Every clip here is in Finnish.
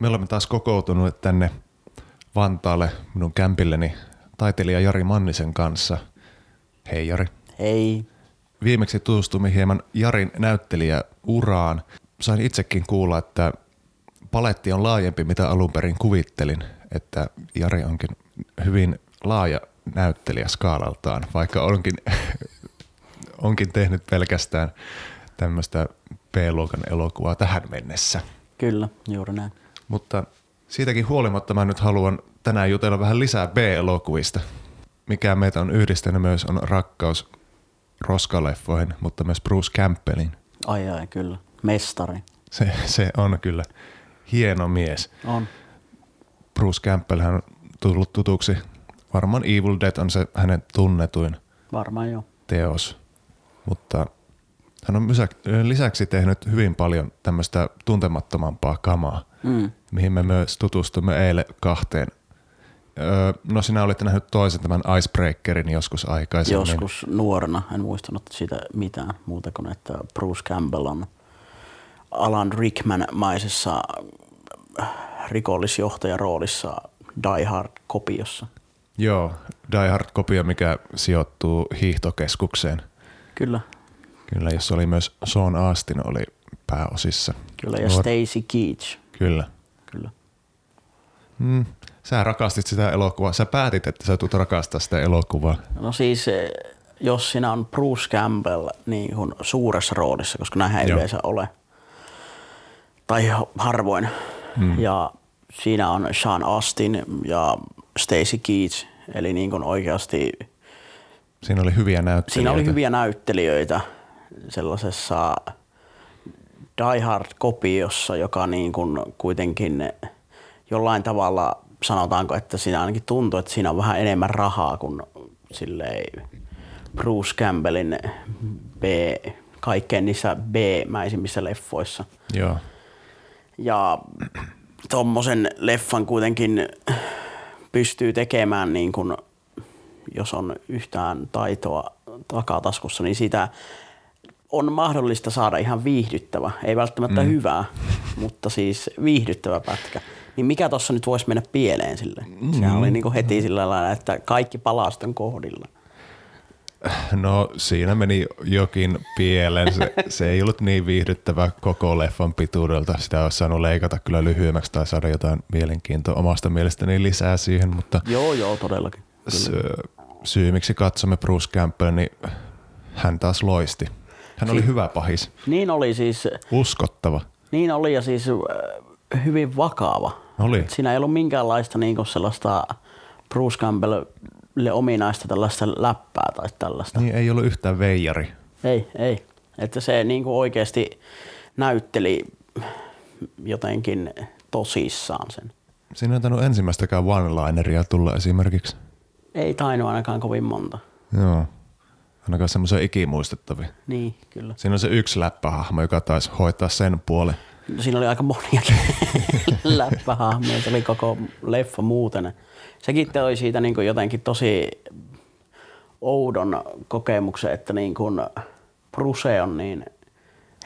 Me olemme taas kokoutunut tänne Vantaalle minun kämpilleni taiteilija Jari Mannisen kanssa. Hei Jari. Hei. Viimeksi tutustumme hieman Jarin näyttelijäuraan. Sain itsekin kuulla, että paletti on laajempi, mitä alun perin kuvittelin, että Jari onkin hyvin laaja näyttelijä skaalaltaan, vaikka onkin, onkin tehnyt pelkästään tämmöistä B-luokan elokuvaa tähän mennessä. Kyllä, juuri näin. Mutta siitäkin huolimatta mä nyt haluan tänään jutella vähän lisää B-elokuvista. Mikä meitä on yhdistänyt myös on rakkaus roskaleffoihin, mutta myös Bruce Campbellin. Ai ai, kyllä. Mestari. Se, se on kyllä hieno mies. On. Bruce Campbell hän on tullut tutuksi. Varmaan Evil Dead on se hänen tunnetuin Varmaan joo. teos. Mutta hän on lisäksi tehnyt hyvin paljon tämmöistä tuntemattomampaa kamaa, mm. Mihin me myös tutustumme eilen kahteen. Öö, no sinä olit nähnyt toisen tämän Icebreakerin joskus aikaisemmin. Joskus nuorena. En muistanut siitä mitään muuta kuin, että Bruce Campbell on Alan Rickman-maisessa rikollisjohtajaroolissa Die Hard-kopiossa. Joo, Die Hard-kopio, mikä sijoittuu hiihtokeskukseen. Kyllä. Kyllä, jossa oli myös Sean Astin oli pääosissa. Kyllä, ja Nuor... Stacy Keach. Kyllä. Mm, sä rakastit sitä elokuvaa. Sä päätit, että sä tulet rakastaa sitä elokuvaa. No siis, eh, jos sinä on Bruce Campbell niin kuin suuressa roolissa, koska näinhän ei yleensä ole, tai harvoin, mm. ja siinä on Sean Astin ja Stacy Keach, eli niin kuin oikeasti... Siinä oli hyviä näyttelijöitä. Siinä oli hyviä näyttelijöitä sellaisessa Die Hard-kopiossa, joka niin kuin kuitenkin jollain tavalla sanotaanko, että siinä ainakin tuntuu, että siinä on vähän enemmän rahaa kuin silleen Bruce Campbellin B, kaikkein niissä B-mäisimmissä leffoissa. Joo. Ja tuommoisen leffan kuitenkin pystyy tekemään niin kuin, jos on yhtään taitoa takataskussa, niin sitä on mahdollista saada ihan viihdyttävä, ei välttämättä mm. hyvää, mutta siis viihdyttävä pätkä. Niin mikä tuossa nyt voisi mennä pieleen sille? Mm. Sehän oli niin kuin heti sillä lailla, että kaikki palaston kohdilla. No siinä meni jokin pieleen. Se, se ei ollut niin viihdyttävä koko leffan pituudelta. Sitä olisi saanut leikata kyllä lyhyemmäksi tai saada jotain mielenkiintoa omasta mielestäni lisää siihen. Mutta joo, joo, todellakin. Syy, syy, miksi katsomme Bruce Campbell, niin hän taas loisti. Hän oli hyvä pahis. Niin oli siis. Uskottava. Niin oli ja siis hyvin vakava. Oli. Et siinä ei ollut minkäänlaista niin sellaista Bruce Campbellille ominaista tällaista läppää tai tällaista. Niin ei ollut yhtään veijari. Ei, ei. Että se niin kuin oikeasti näytteli jotenkin tosissaan sen. Siinä on tainnut ensimmäistäkään one-lineria tulla esimerkiksi. Ei tainnut ainakaan kovin monta. Joo. Ainakaan semmoisia ikimuistettavia. Niin, kyllä. Siinä on se yksi läppähahmo, joka taisi hoitaa sen puolen. Siinä oli aika moniakin läppähahmoja. Se oli koko leffa muuten. Sekin toi siitä niin kuin jotenkin tosi oudon kokemuksen, että niin kuin Bruce on niin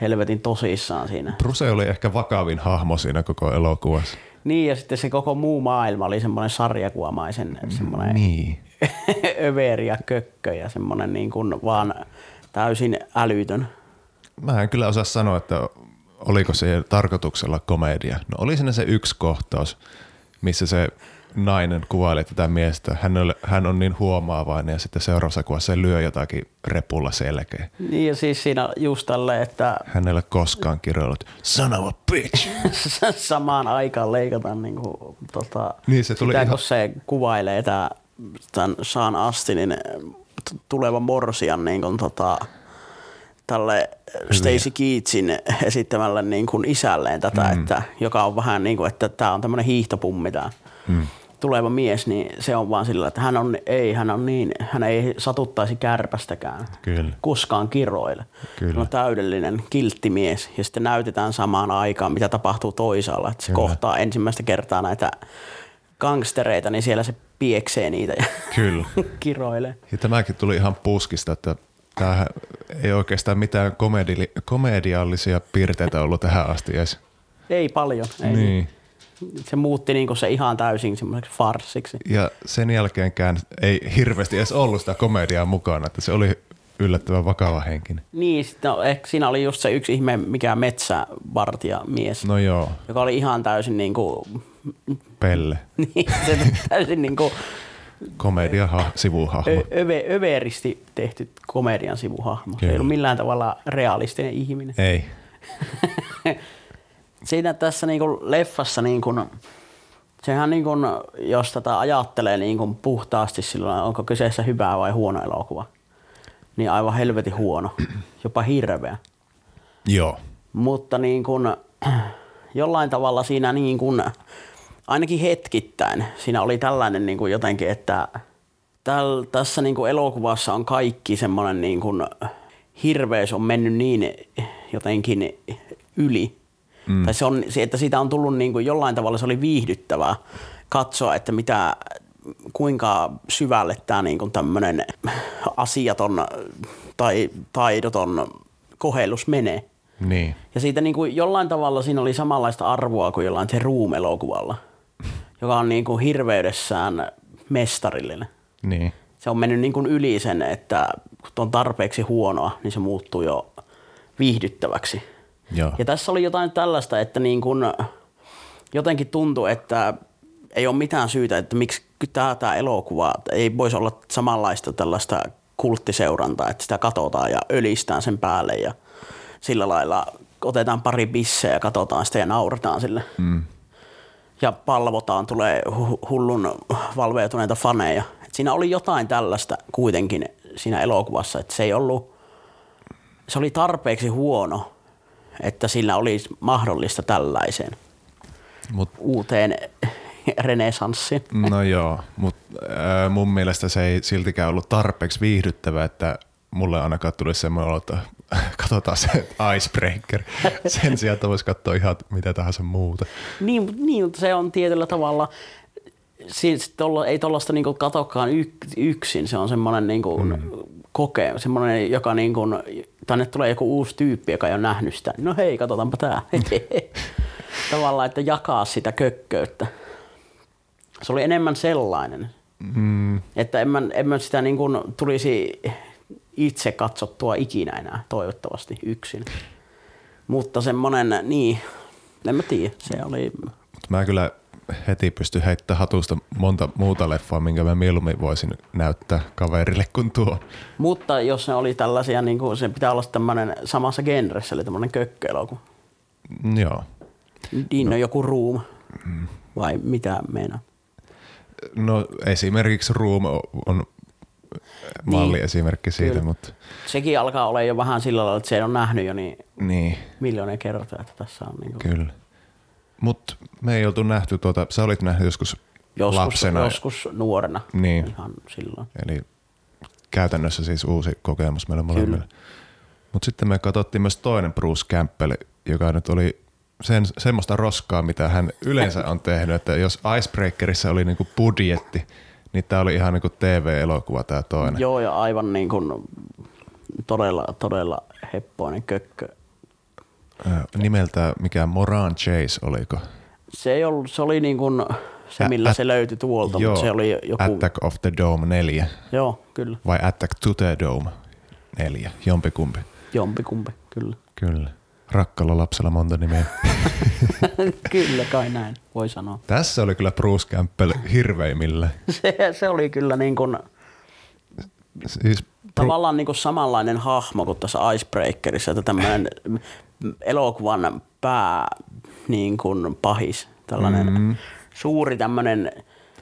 helvetin tosissaan siinä. Bruce oli ehkä vakavin hahmo siinä koko elokuvassa. Niin, ja sitten se koko muu maailma oli semmoinen sarjakuomaisen semmoinen niin. överi ja kökkö ja semmoinen niin kuin vaan täysin älytön. Mä en kyllä osaa sanoa, että oliko se tarkoituksella komedia. No oli siinä se yksi kohtaus, missä se nainen kuvailee tätä miestä. Hän on, hän on niin huomaavainen ja sitten seuraavassa kuvassa se lyö jotakin repulla selkeä. Niin ja siis siinä just tälle, että... Hän ei ole koskaan kirjoillut, son of a bitch. Samaan aikaan leikataan niin kuin, tota, niin se tuli sitä, ihan... kun se kuvailee tämä, tämän Sean Astinin tuleva morsian niin kuin, tota, tälle Stacy Keatsin esittämälle niin kuin isälleen tätä, mm. että, joka on vähän niin kuin, että tämä on tämmöinen hiihtopummi tämä. Mm tuleva mies, niin se on vaan sillä, että hän on, ei, hän on niin, hän ei satuttaisi kärpästäkään. Kyllä. Koskaan kiroille. Kyllä. Hän on täydellinen kiltti mies ja sitten näytetään samaan aikaan, mitä tapahtuu toisaalla. Että se Kyllä. kohtaa ensimmäistä kertaa näitä gangstereita, niin siellä se pieksee niitä ja Kyllä. kiroilee. Ja tämäkin tuli ihan puskista, että tämähän ei oikeastaan mitään komedi- komediallisia piirteitä ollut tähän asti edes. Ei paljon. Ei niin. se muutti niinku se ihan täysin semmoiseksi farsiksi. Ja sen jälkeenkään ei hirveästi edes ollut sitä komediaa mukana, että se oli yllättävän vakava henkinen. Niin, sit, no, ehkä siinä oli just se yksi ihme, mikä metsävartija mies, No joo, joka oli ihan täysin niinku, Pelle. niin, se täysin niinku Komedia ha, sivuhahmo. ö, öve, överisti tehty komedian sivuhahmo. Se Kyllä. ei ollut millään tavalla realistinen ihminen. Ei. Siinä tässä niinku leffassa niinku, sehän niinku, jos tätä ajattelee niinku puhtaasti silloin, onko kyseessä hyvä vai huono elokuva, niin aivan helvetin huono, jopa hirveä. Joo. Mutta niin kuin, jollain tavalla siinä niin kuin, ainakin hetkittäin siinä oli tällainen niin kuin jotenkin, että täl, tässä niin kuin elokuvassa on kaikki semmoinen niin kuin hirveys on mennyt niin jotenkin yli. Mm. Tai se on, se, että siitä on tullut niin kuin jollain tavalla se oli viihdyttävää katsoa, että mitä, kuinka syvälle tämä niin kuin tämmöinen asiaton tai taidoton kohellus menee. Niin. Ja siitä niin kuin jollain tavalla siinä oli samanlaista arvoa kuin jollain The Room-elokuvalla, joka on niin kuin hirveydessään mestarillinen. Niin. Se on mennyt niin kuin yli sen, että kun on tarpeeksi huonoa, niin se muuttuu jo viihdyttäväksi. Joo. Ja tässä oli jotain tällaista, että niin kuin jotenkin tuntui, että ei ole mitään syytä, että miksi tämä, tämä elokuva ei voisi olla samanlaista tällaista kulttiseurantaa, että sitä katsotaan ja ölistään sen päälle ja sillä lailla otetaan pari bissejä ja katsotaan sitä ja naurataan sille. Mm. Ja palvotaan, tulee hu- hullun valveutuneita faneja. Et siinä oli jotain tällaista kuitenkin siinä elokuvassa, että se ei ollut, se oli tarpeeksi huono, että sillä olisi mahdollista tällaiseen Mut, uuteen renesanssiin. no joo, mutta äh, mun mielestä se ei siltikään ollut tarpeeksi viihdyttävä, että mulle ainakaan tuli semmoinen olo, että katsotaan se Icebreaker. Sen sijaan, että voisi katsoa ihan mitä tahansa muuta. Niin, niin, se on tietyllä tavalla, siis tolla, ei tuollaista niinku katokaan yk, yksin, se on semmoinen niinku mm. koke, semmoinen, joka niinku, tänne tulee joku uusi tyyppi, joka ei ole nähnyt sitä. No hei, katsotaanpa tämä. Tavallaan, että jakaa sitä kökköyttä. Se oli enemmän sellainen, Mm, että en mä, en mä sitä niin kuin tulisi itse katsottua ikinä enää, toivottavasti yksin. Mutta semmoinen, niin, en mä tiedä, se oli, Mutta mä kyllä heti pystyn heittämään hatusta monta muuta leffaa, minkä mä mieluummin voisin näyttää kaverille kuin tuo. mutta jos ne oli tällaisia, niin kuin, se pitää olla tämmöinen samassa genressä, eli tämmöinen kökköelokuva. Mm, Joo. Niin no. joku Room, vai mitä meinaa? No esimerkiksi Room on malliesimerkki siitä, Kyllä. mutta Sekin alkaa olla jo vähän sillä lailla, että se on nähnyt jo niin niin, miljoonia kertaa, että tässä on niin kuin kyllä. Mutta me ei oltu nähty tuota, sä olit nähnyt joskus, joskus, lapsena. joskus nuorena. Niin. Ihan silloin. Eli käytännössä siis uusi kokemus meille molemmille. Mutta sitten me katsottiin myös toinen Bruce Campbell, joka nyt oli sen, semmoista roskaa, mitä hän yleensä on tehnyt, että jos Icebreakerissa oli niinku budjetti, niin tämä oli ihan niinku TV-elokuva tämä toinen. Joo, ja aivan niin kuin todella, todella heppoinen kökkö. Nimeltä mikä Moran Chase oliko? Se, ei ollut, se oli niin kuin se, millä ä- se löytyi tuolta, Joo, mutta se oli joku... Attack of the Dome 4 Joo, kyllä. vai Attack to the Dome 4, jompikumpi. Jompikumpi, kyllä. Kyllä. Rakkalla lapsella monta nimeä. kyllä, kai näin voi sanoa. Tässä oli kyllä Bruce Campbell hirveimmillä. Se, se oli kyllä niin kuin, Siis Bru- tavallaan niin kuin samanlainen hahmo kuin tässä Icebreakerissa, että tämmöinen elokuvan pää niin kuin pahis, tällainen mm. suuri tämmöinen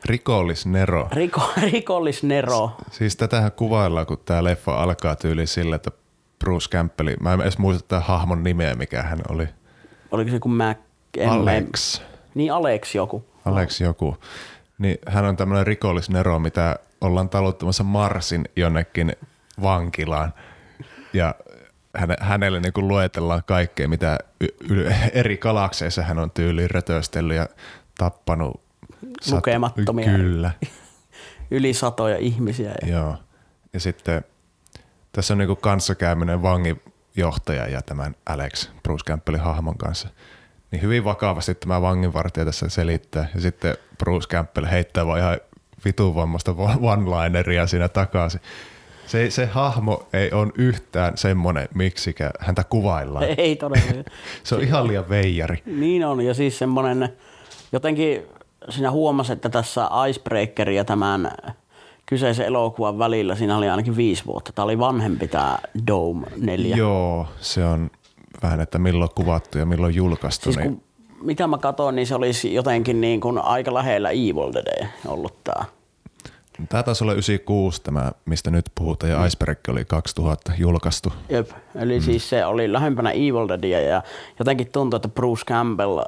rikollis Nero. riko, rikollisnero. Siis tätähän kuvaillaan, kun tämä leffa alkaa tyyli sillä, että Bruce Campbell, mä en edes muista tämän hahmon nimeä, mikä hän oli. Oliko se kuin Mac? en Alex. Niin Alex joku. Alex joku. Niin hän on tämmöinen rikollis Nero, mitä ollaan taluttamassa Marsin jonnekin vankilaan. Ja häne, hänelle niin kuin luetellaan kaikkea, mitä y- y- eri galakseissa hän on tyyliin rötöstellyt ja tappanut. sat- Lukemattomia. Kyllä. Yli satoja ihmisiä. Ja Joo. Ja sitten tässä on niinku kanssakäyminen vanginjohtaja ja tämän Alex Bruce Campbellin hahmon kanssa. Niin hyvin vakavasti tämä vanginvartija tässä selittää. Ja sitten Bruce Campbell heittää vaan ihan vitun vammasta one-lineria siinä takaisin. Se, se hahmo ei ole yhtään semmoinen, miksikä häntä kuvaillaan. Ei todellakaan. se on ihan liian veijari. niin on, ja siis semmoinen, jotenkin sinä huomasit, että tässä Icebreaker ja tämän kyseisen elokuvan välillä siinä oli ainakin viisi vuotta. Tämä oli vanhempi tämä Dome 4. Joo, se on vähän, että milloin kuvattu ja milloin julkaistu. Siis niin... kun, mitä mä katsoin, niin se olisi jotenkin niin kuin aika lähellä Evil Dead ollut tämä. Tämä taisi olla 96 tämä, mistä nyt puhutaan, ja mm. Iceberg oli 2000 julkaistu. Jep, eli mm. siis se oli lähempänä Evil Deadia ja jotenkin tuntuu, että Bruce Campbell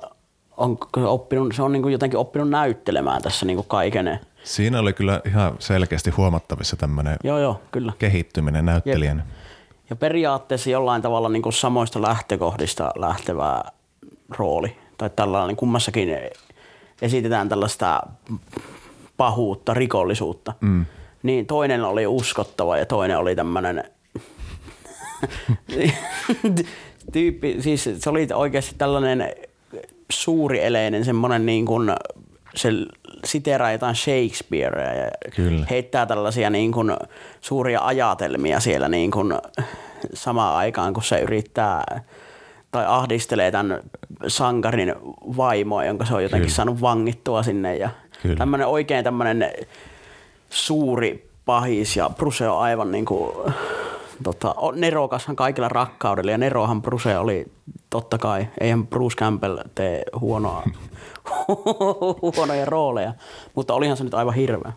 on oppinut, se on niin kuin jotenkin oppinut näyttelemään tässä niin kuin kaiken. Siinä oli kyllä ihan selkeästi huomattavissa tämmöinen joo, joo, kyllä. kehittyminen näyttelijän. Jep. Ja periaatteessa jollain tavalla niin kuin samoista lähtökohdista lähtevä rooli. Tai tällainen kummassakin esitetään tällaista pahuutta, rikollisuutta. Mm. Niin toinen oli uskottava ja toinen oli tämmöinen tyyppi, siis se oli oikeasti tällainen suuri eleinen, semmoinen niin kuin, se siteraa jotain Shakespearea ja Kyllä. heittää tällaisia niin kuin suuria ajatelmia siellä niin kuin samaan aikaan, kun se yrittää tai ahdistelee tämän sankarin vaimoa, jonka se on jotenkin Kyllä. saanut vangittua sinne ja tämmöinen oikein tämmöinen suuri pahis ja Bruce on aivan niin kuin, tota, nerokashan kaikilla rakkaudella ja nerohan Bruce oli totta kai, eihän Bruce Campbell tee huonoa, huonoja rooleja, mutta olihan se nyt aivan hirveä.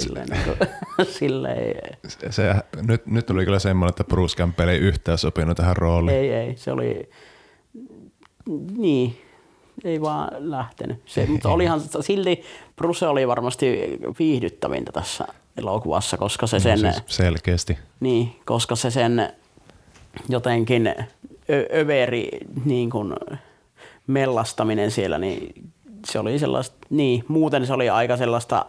Silleen, niin kuin, silleen. Se, se, nyt, nyt tuli kyllä semmoinen, että Bruce Campbell ei yhtään sopinut tähän rooliin. Ei, ei. Se oli, niin, ei vaan lähtenyt. Se, mutta olihan silti Bruce oli varmasti viihdyttävintä tässä elokuvassa, koska se no sen... No, siis selkeästi. Niin, koska se sen jotenkin ö- överi niin kuin mellastaminen siellä, niin se oli sellaista, niin muuten se oli aika sellaista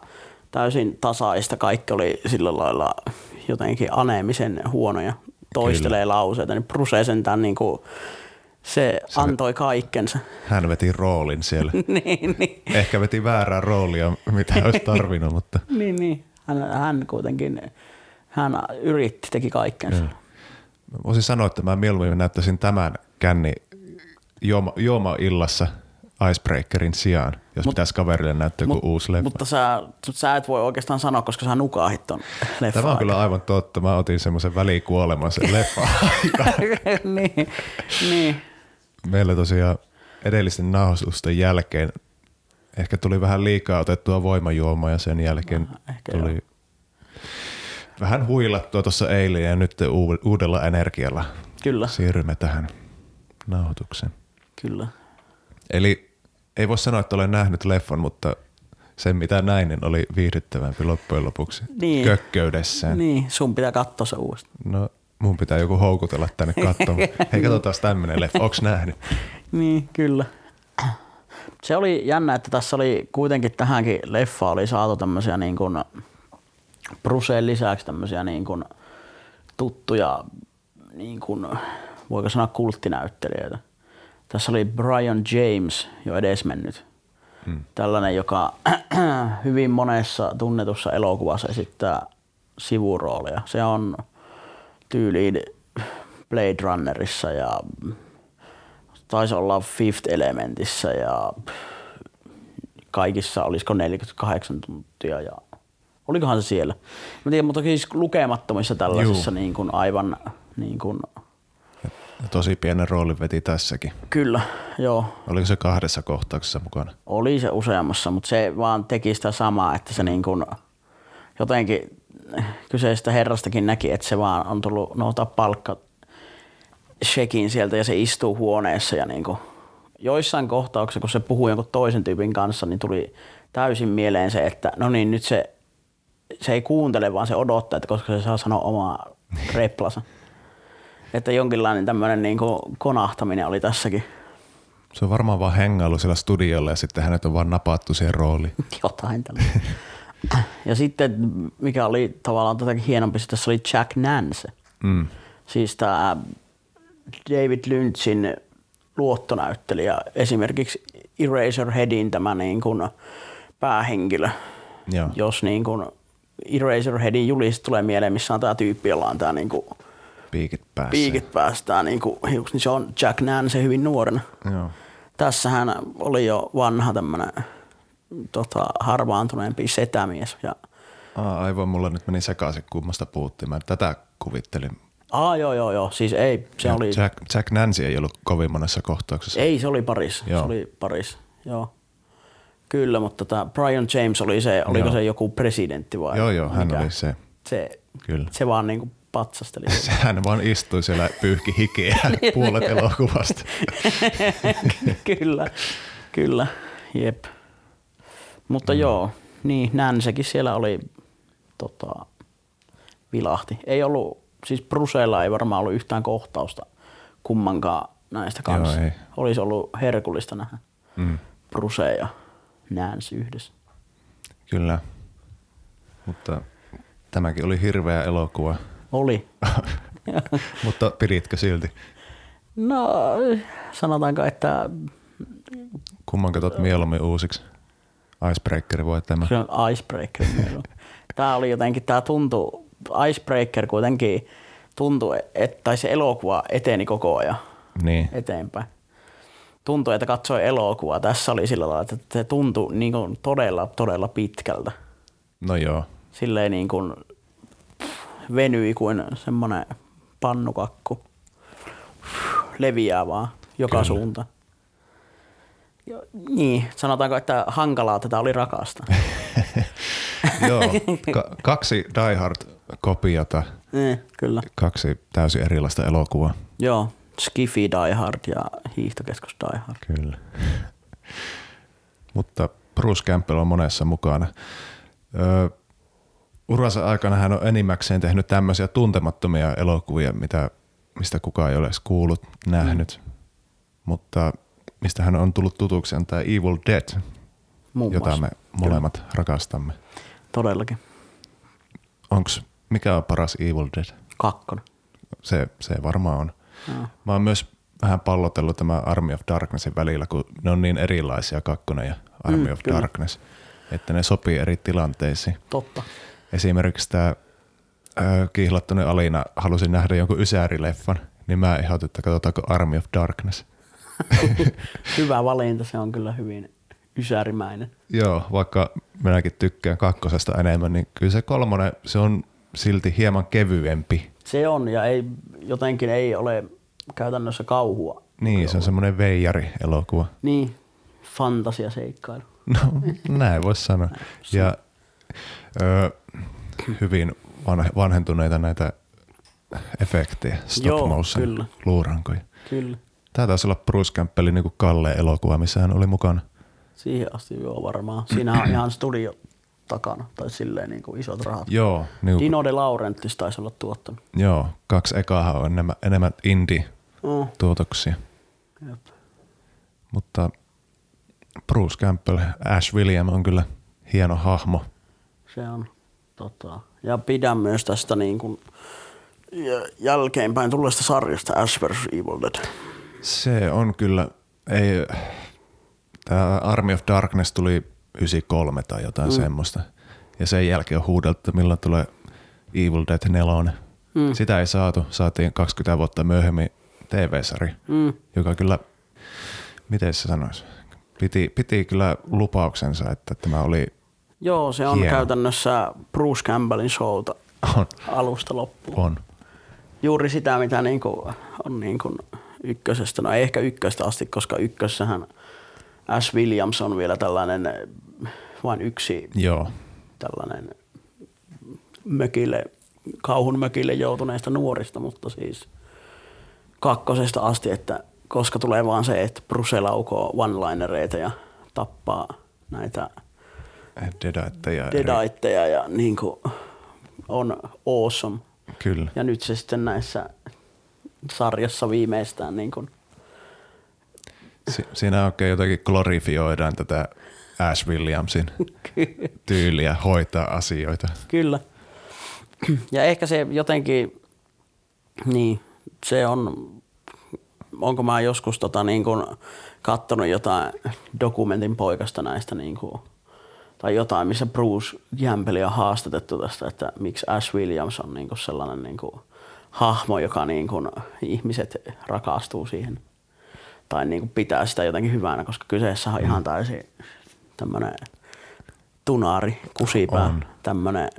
täysin tasaista. Kaikki oli sillä lailla jotenkin aneemisen huonoja, toistelee Kyllä. lauseita, niin Bruce sentään niin kuin se, se antoi kaikkensa. Hän veti roolin siellä. niin, niin. Ehkä veti väärää roolia, mitä olisi tarvinnut, mutta... niin, niin. Hän, hän kuitenkin, hän yritti, teki kaikkensa. Ja. Voisin sanoa, että mä mieluummin näyttäisin tämän känni juoma, juoma-illassa Icebreakerin sijaan, jos Mut, pitäisi kaverille näyttää joku uusi leffa. Mutta sä, sä et voi oikeastaan sanoa, koska sä nukahit ton leffa Tämä on kyllä aivan totta. Mä otin semmoisen välikuoleman sen leffa niin, niin meillä tosiaan edellisten nauhoitusten jälkeen ehkä tuli vähän liikaa otettua voimajuomaa ja sen jälkeen no, tuli joo. vähän huilattua tuossa eilen ja nyt uudella energialla Kyllä. siirrymme tähän nauhoitukseen. Kyllä. Eli ei voi sanoa, että olen nähnyt leffan, mutta sen mitä näin, niin oli viihdyttävämpi loppujen lopuksi niin. kökköydessään. Niin, sun pitää katsoa se uudestaan. No mun pitää joku houkutella tänne katsomaan. Hei, katsotaan tämmöinen leffa. Onks nähnyt? niin, kyllä. Se oli jännä, että tässä oli kuitenkin tähänkin leffa oli saatu tämmöisiä niin kuin Bruseen lisäksi tämmöisiä niin kuin tuttuja, niin kuin, voiko sanoa kulttinäyttelijöitä. Tässä oli Brian James, jo edesmennyt. Hmm. Tällainen, joka hyvin monessa tunnetussa elokuvassa esittää sivurooleja. Se on tyyliin Blade Runnerissa ja taisi olla Fifth Elementissä ja kaikissa olisiko 48 tuntia ja olikohan se siellä. Mä tiedän, mutta siis lukemattomissa tällaisissa niin kuin aivan niin kuin ja tosi pienen roolin veti tässäkin. Kyllä, joo. Oliko se kahdessa kohtauksessa mukana? Oli se useammassa, mutta se vaan teki sitä samaa, että se niin kuin jotenkin kyseistä herrastakin näki, että se vaan on tullut nouta palkka shekin sieltä ja se istuu huoneessa ja niin kuin joissain kohtauksissa, kun se puhuu jonkun toisen tyypin kanssa, niin tuli täysin mieleen se, että no niin nyt se, se ei kuuntele, vaan se odottaa, että koska se saa sanoa omaa replansa. että jonkinlainen tämmöinen niin kuin konahtaminen oli tässäkin. Se on varmaan vaan hengailu siellä studiolla ja sitten hänet on vaan napattu siihen rooliin. Jotain tällaista. Ja sitten, mikä oli tavallaan tätäkin hienompi, tässä oli Jack Nance. Mm. Siis tämä David Lynchin luottonäyttelijä. Esimerkiksi Eraserheadin tämä niin kuin päähenkilö. Joo. Jos niin kuin Eraserheadin julist tulee mieleen, missä on tämä tyyppi, jolla on tämä niin kuin Piikit päässä. piikit päästään niin kuin hiuks, niin se on Jack Nance hyvin nuorena. Joo. Tässähän oli jo vanha tämmöinen tota, harvaantuneempi setämies. Ja, Aa, aivan mulla nyt meni sekaisin, kummasta puhuttiin. Mä tätä kuvittelin. Aa, joo, joo, joo. Siis ei, se Ja oli, Jack, Jack Nancy ei ollut kovin monessa kohtauksessa. ei, se oli paris. Joo. Se oli paris, joo. Kyllä, mutta tämä Brian James oli se, oliko Joo. se joku presidentti vai Joo, joo, hän mikä? oli se. Se, Kyllä. se vaan niinku patsasteli. Hän vaan istui siellä pyyhki hikeä puolet elokuvasta. kyllä, kyllä, jep. Mutta mm. joo, niin Nänsekin siellä oli tota, vilahti. Ei ollut, siis Brusella ei varmaan ollut yhtään kohtausta kummankaan näistä kanssa. ei. Olisi ollut herkullista nähdä Mm, Bruse ja Näns yhdessä. kyllä. Mutta tämäkin oli hirveä elokuva. Oli. Mutta piditkö silti? No, sanotaanko, että Kumman katsot mieluummin uusiksi? Icebreaker vai tämä? se on Icebreaker. meillä on. Tämä oli jotenkin, tämä tuntui, Icebreaker kuitenkin tuntui, että tai se elokuva eteni koko ajan Niin. eteenpäin. Tuntui, että katsoi elokuvaa. Tässä oli sillä lailla, että se tuntui niin kuin todella, todella pitkältä. No joo. Silleen niin kuin venyi kuin semmoinen pannukakku. Leviää vaan joka Kyllä. suuntaan. Jo, niin, sanotaanko, että hankalaa tätä oli rakasta. joo. Ka- kaksi Die Hard-kopiota, niin, kyllä. kaksi täysin erilaista elokuvaa. Joo, Skiffy Die Hard ja Hiihtokeskus Die Hard. Kyllä. Mutta Bruce Campbell on monessa mukana. Öö, uransa aikana hän on enimmäkseen tehnyt tämmöisiä tuntemattomia elokuvia, mitä, mistä kukaan ei ole edes kuullut, nähnyt. Mm. Mutta mistä hän on tullut tutuksi on tämä Evil Dead, Muun jota muassa. me molemmat rakastamme. Todellakin. Onks, mikä on paras Evil Dead? Kakkonen. Se, se varmaan on. Joo. Mä oon myös vähän pallotellut tämä Army of Darknessin välillä, kun ne on niin erilaisia kakkonen ja Army Mm, of kyllä. Darkness, että ne sopii eri tilanteisiin. Totta. Esimerkiksi tämä kiihlattunut Alina halusi nähdä jonkun ysäärileffan, niin mä ehdotin, että katsotaanko Army of Darkness. Hyvä valinta, se on kyllä hyvin ysärimäinen. Joo, vaikka minäkin tykkään kakkosesta enemmän, niin kyllä se kolmonen, se on silti hieman kevyempi. Se on ja ei, jotenkin ei ole käytännössä kauhua. Niin, se on semmoinen veijari-elokuva. Niin, fantasiaseikkailu. No, näin voisi sanoa. Ja ö, hyvin vanhe, vanhentuneita näitä efektejä, stop Joo, motion, kyllä. luurankoja. Kyllä. Tämä taisi olla Bruce Campbellin niin Kalle elokuva, missä hän oli mukana. Siihen asti joo varmaan. Siinähän on ihan studio takana, tai silleen niin kuin isot rahat. Joo, niin Dino De Laurentiis taisi olla tuottanut. joo kaksi ekaahan on enemmän, enemmän indie-tuotoksia. Jep. Mutta Bruce Campbell, Ash William on kyllä hieno hahmo. Se on. Tota. Ja pidän myös tästä niin kuin jä- jälkeenpäin tulleesta sarjasta Ash vs. Evil Dead. Se on kyllä, ei, tämä Army of Darkness tuli 93 tai jotain mm. semmoista. Ja sen jälkeen on huudeltu, että milloin tulee Evil Dead 4. Mm. Sitä ei saatu, saatiin 20 vuotta myöhemmin TV-sarja, Mm. joka kyllä, miten se sanoisi, piti, piti kyllä lupauksensa, että tämä oli, Joo, se on Hieno. käytännössä Bruce Campbellin showta on, alusta loppuun. on. Juuri sitä, mitä niin kuin on niin kuin ykkösestä. No ei ehkä ykköstä asti, koska ykkössähän Ash Williams on vielä tällainen eh, vain yksi Joo, tällainen mökille, kauhun mökille joutuneista nuorista, mutta siis kakkosesta asti, että koska tulee vaan se, että Bruce laukoo one-linereita ja tappaa näitä Dedaitteja. dedaitteja ja niin kuin on awesome. Kyllä. Ja nyt se sitten näissä sarjassa viimeistään niin kuin, Si- siinä oikein jotenkin glorifioidaan tätä Ash Williamsin tyyliä hoitaa asioita. kyllä. Ja ehkä se jotenkin, niin, se on onko mä joskus tota niin kuin kattonut jotain dokumentin poikasta näistä niin kuin, tai jotain, missä Bruce Campbell on haastatettu tästä, että miksi Ash Williams on niin kuin sellainen niin kuin hahmo, joka niin kuin ihmiset rakastuu siihen tai niin kuin pitää sitä jotenkin hyvänä, koska kyseessä on ihan täysin tämmöinen tunaari, kusipää, tämmöinen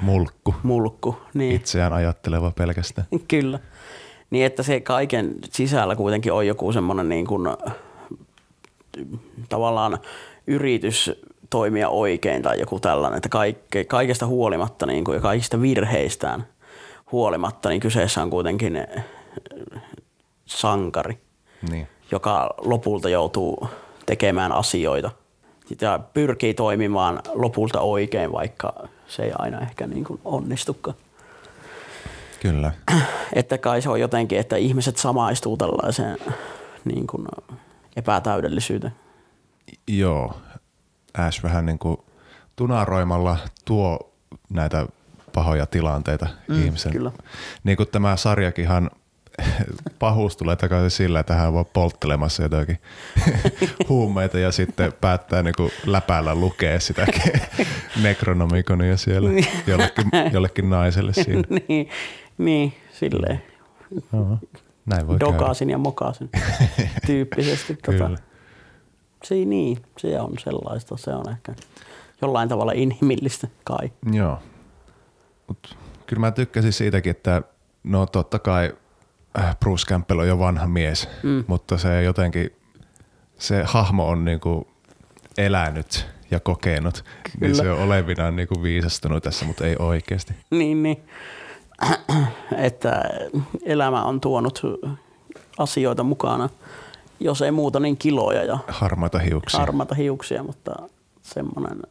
Mulkku. mulkku. Niin. Itseään ajatteleva pelkästään. Kyllä. Niin, että se kaiken sisällä kuitenkin on joku semmoinen niin kuin, tavallaan yritys toimia oikein tai joku tällainen, että kaikke, kaikesta huolimatta niin kuin, ja kaikista virheistään huolimatta, niin kyseessä on kuitenkin sankari, Niin. Joka lopulta joutuu tekemään asioita ja pyrkii toimimaan lopulta oikein, vaikka se ei aina ehkä niin kuin onnistukaan. Kyllä. Että kai se on jotenkin, että ihmiset samaistuu tällaiseen niin kuin epätäydellisyyteen. Joo. Ash vähän niin kuin tunaroimalla tuo näitä pahoja tilanteita mm, ihmisen. kyllä. Niin kuin tämä sarjakinhan pahuus tulee takaisin sillä, että hän on vaan polttelemassa jotakin huumeita ja sitten päättää niin kuin läpällä lukea sitä Necronomiconia siellä jollekin, jollekin naiselle siinä. niin, niin, silleen Joo, näin voi käydä. dokasin ja mokasin tyyppisesti. Tota, se, niin, se on sellaista, se on ehkä jollain tavalla inhimillistä kai. Joo. Mut kyllä mä tykkäsin siitäkin, että no totta kai Bruce Campbell on jo vanha mies, mm. mutta se jotenkin, se hahmo on niinku elänyt ja kokenut, niin Kyllä. se on olevinaan niinku viisastunut tässä, mutta ei oikeasti. Niin, niin. että elämä on tuonut asioita mukana, jos ei muuta, niin kiloja ja Harmaita hiuksia. harmaita hiuksia, mutta semmoinen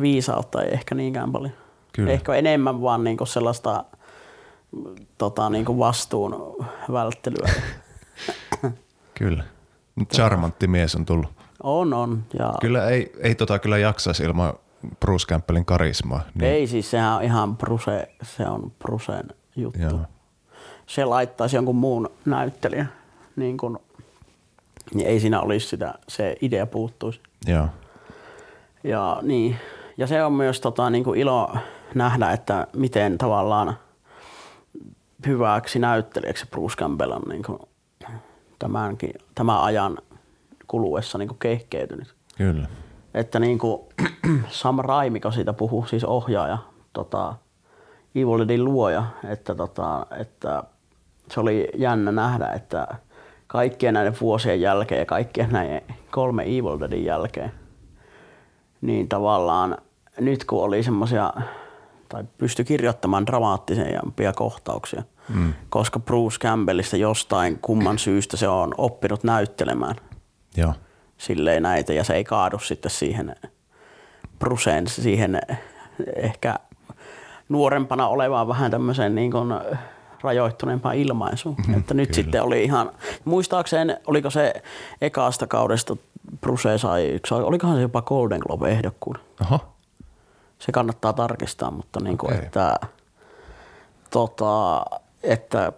viisautta ei ehkä niinkään paljon. Kyllä. Ehkä enemmän vaan niinku sellaista tota, niinku vastuun välttelyä. Kyllä. Charmantti mies on tullut. on, on. Ja Kyllä ei, ei tota kyllä jaksaisi ilman Bruce Campbellin karismaa. Niin, Ei siis, sehän on ihan Bruse, se on Brusen juttu. Joo. Se laittaisi jonkun muun näyttelijän, niin, kun, niin ei siinä olisi sitä, se idea puuttuisi. Joo. Ja, niin. ja se on myös tota, niin kuin ilo nähdä, että miten tavallaan hyväksi näyttelijäksi Bruce Campbell on niin kuin tämänkin, tämän ajan kuluessa niin kuin kehkeytynyt. Kyllä. Että niin kuin Sam Raimiko siitä puhuu, siis ohjaaja, tota, Evil Deadin luoja, että, tota, että se oli jännä nähdä, että kaikkien näiden vuosien jälkeen ja kaikkien näiden kolme Evil Deadin jälkeen, niin tavallaan nyt kun oli semmoisia, tai pystyi kirjoittamaan dramaattisempia kohtauksia, mm. koska Bruce Campbellista jostain kumman syystä se on oppinut näyttelemään Joo. silleen näitä ja se ei kaadu sitten siihen Bruceen, siihen ehkä nuorempana olevaan vähän tämmöiseen niin kuin rajoittuneempaan ilmaisuun. Mhm, että nyt kyllä. sitten oli ihan, muistaakseen, oliko se ekaasta kaudesta Bruce sai, olikohan se jopa Golden Globe ehdokkuuden. Se kannattaa tarkistaa, mutta niin kuin, Okei. että, tota, että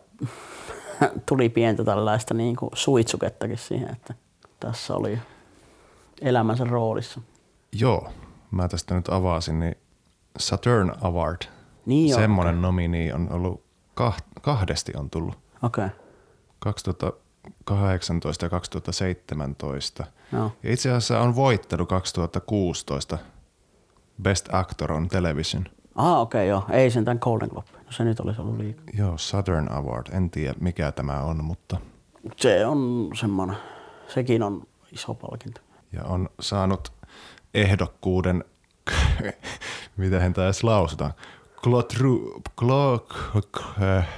tuli pientä tällaista niin kuin suitsukettakin siihen, että tässä oli elämänsä roolissa. Joo. Mä tästä nyt avasin, niin Saturn Award. Niin Semmoinen nomini on ollut kah- kahdesti on tullut. Okei, okay. 2018 ja 2017. joo. Ja itse asiassa on voittanut 2016 Best Actor on Television. Ah, okei, okay, joo. Ei sentään Golden Globe. No se nyt olisi ollut liikaa. Joo, Southern Award. En tiedä mikä tämä on, mutta Se on semmoinen, sekin on iso palkinto. ja on saanut ehdokkuuden, mitä hän taisi lausuta, Clotru, Clo, äh,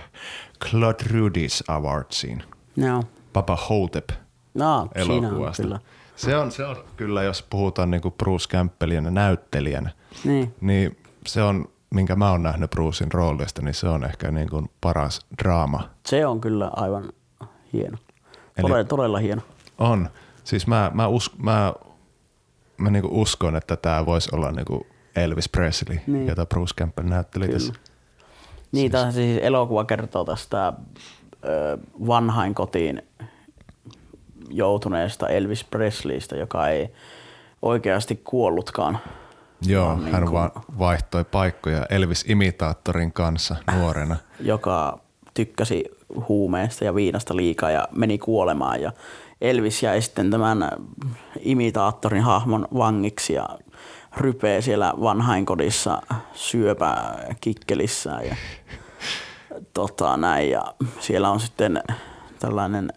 Clotrudis Awardsiin. Joo. Papa Hotep No, siinä on elokuvasta. kyllä. Se on, se on kyllä, jos puhutaan niinku Bruce Campbellin näyttelijänä, Niin. niin se on, minkä mä oon nähnyt Brucein roolista, niin se on ehkä niinku paras draama. Se on kyllä aivan hieno. Eli- Todella, todella hieno. On. Siis mä, mä, us, mä, mä niinku uskon, että tämä voisi olla niinku Elvis Presley, Niin. jota Bruce Campbell näytteli Kyllä. tässä. Niin, siis. siis elokuva kertoo tästä ö, vanhainkotiin joutuneesta Elvis Presleystä, joka ei oikeasti kuollutkaan. Joo, Vaan niin hän kuin- vaan vaihtoi paikkoja Elvis-imitaattorin kanssa nuorena. joka tykkäsi huumeista ja viinasta liikaa ja meni kuolemaan. Ja Elvis jäi sitten tämän imitaattorin hahmon vangiksi ja rypee siellä vanhainkodissa syöpäkikkelissään ja tota, näin. Ja siellä on sitten tällainen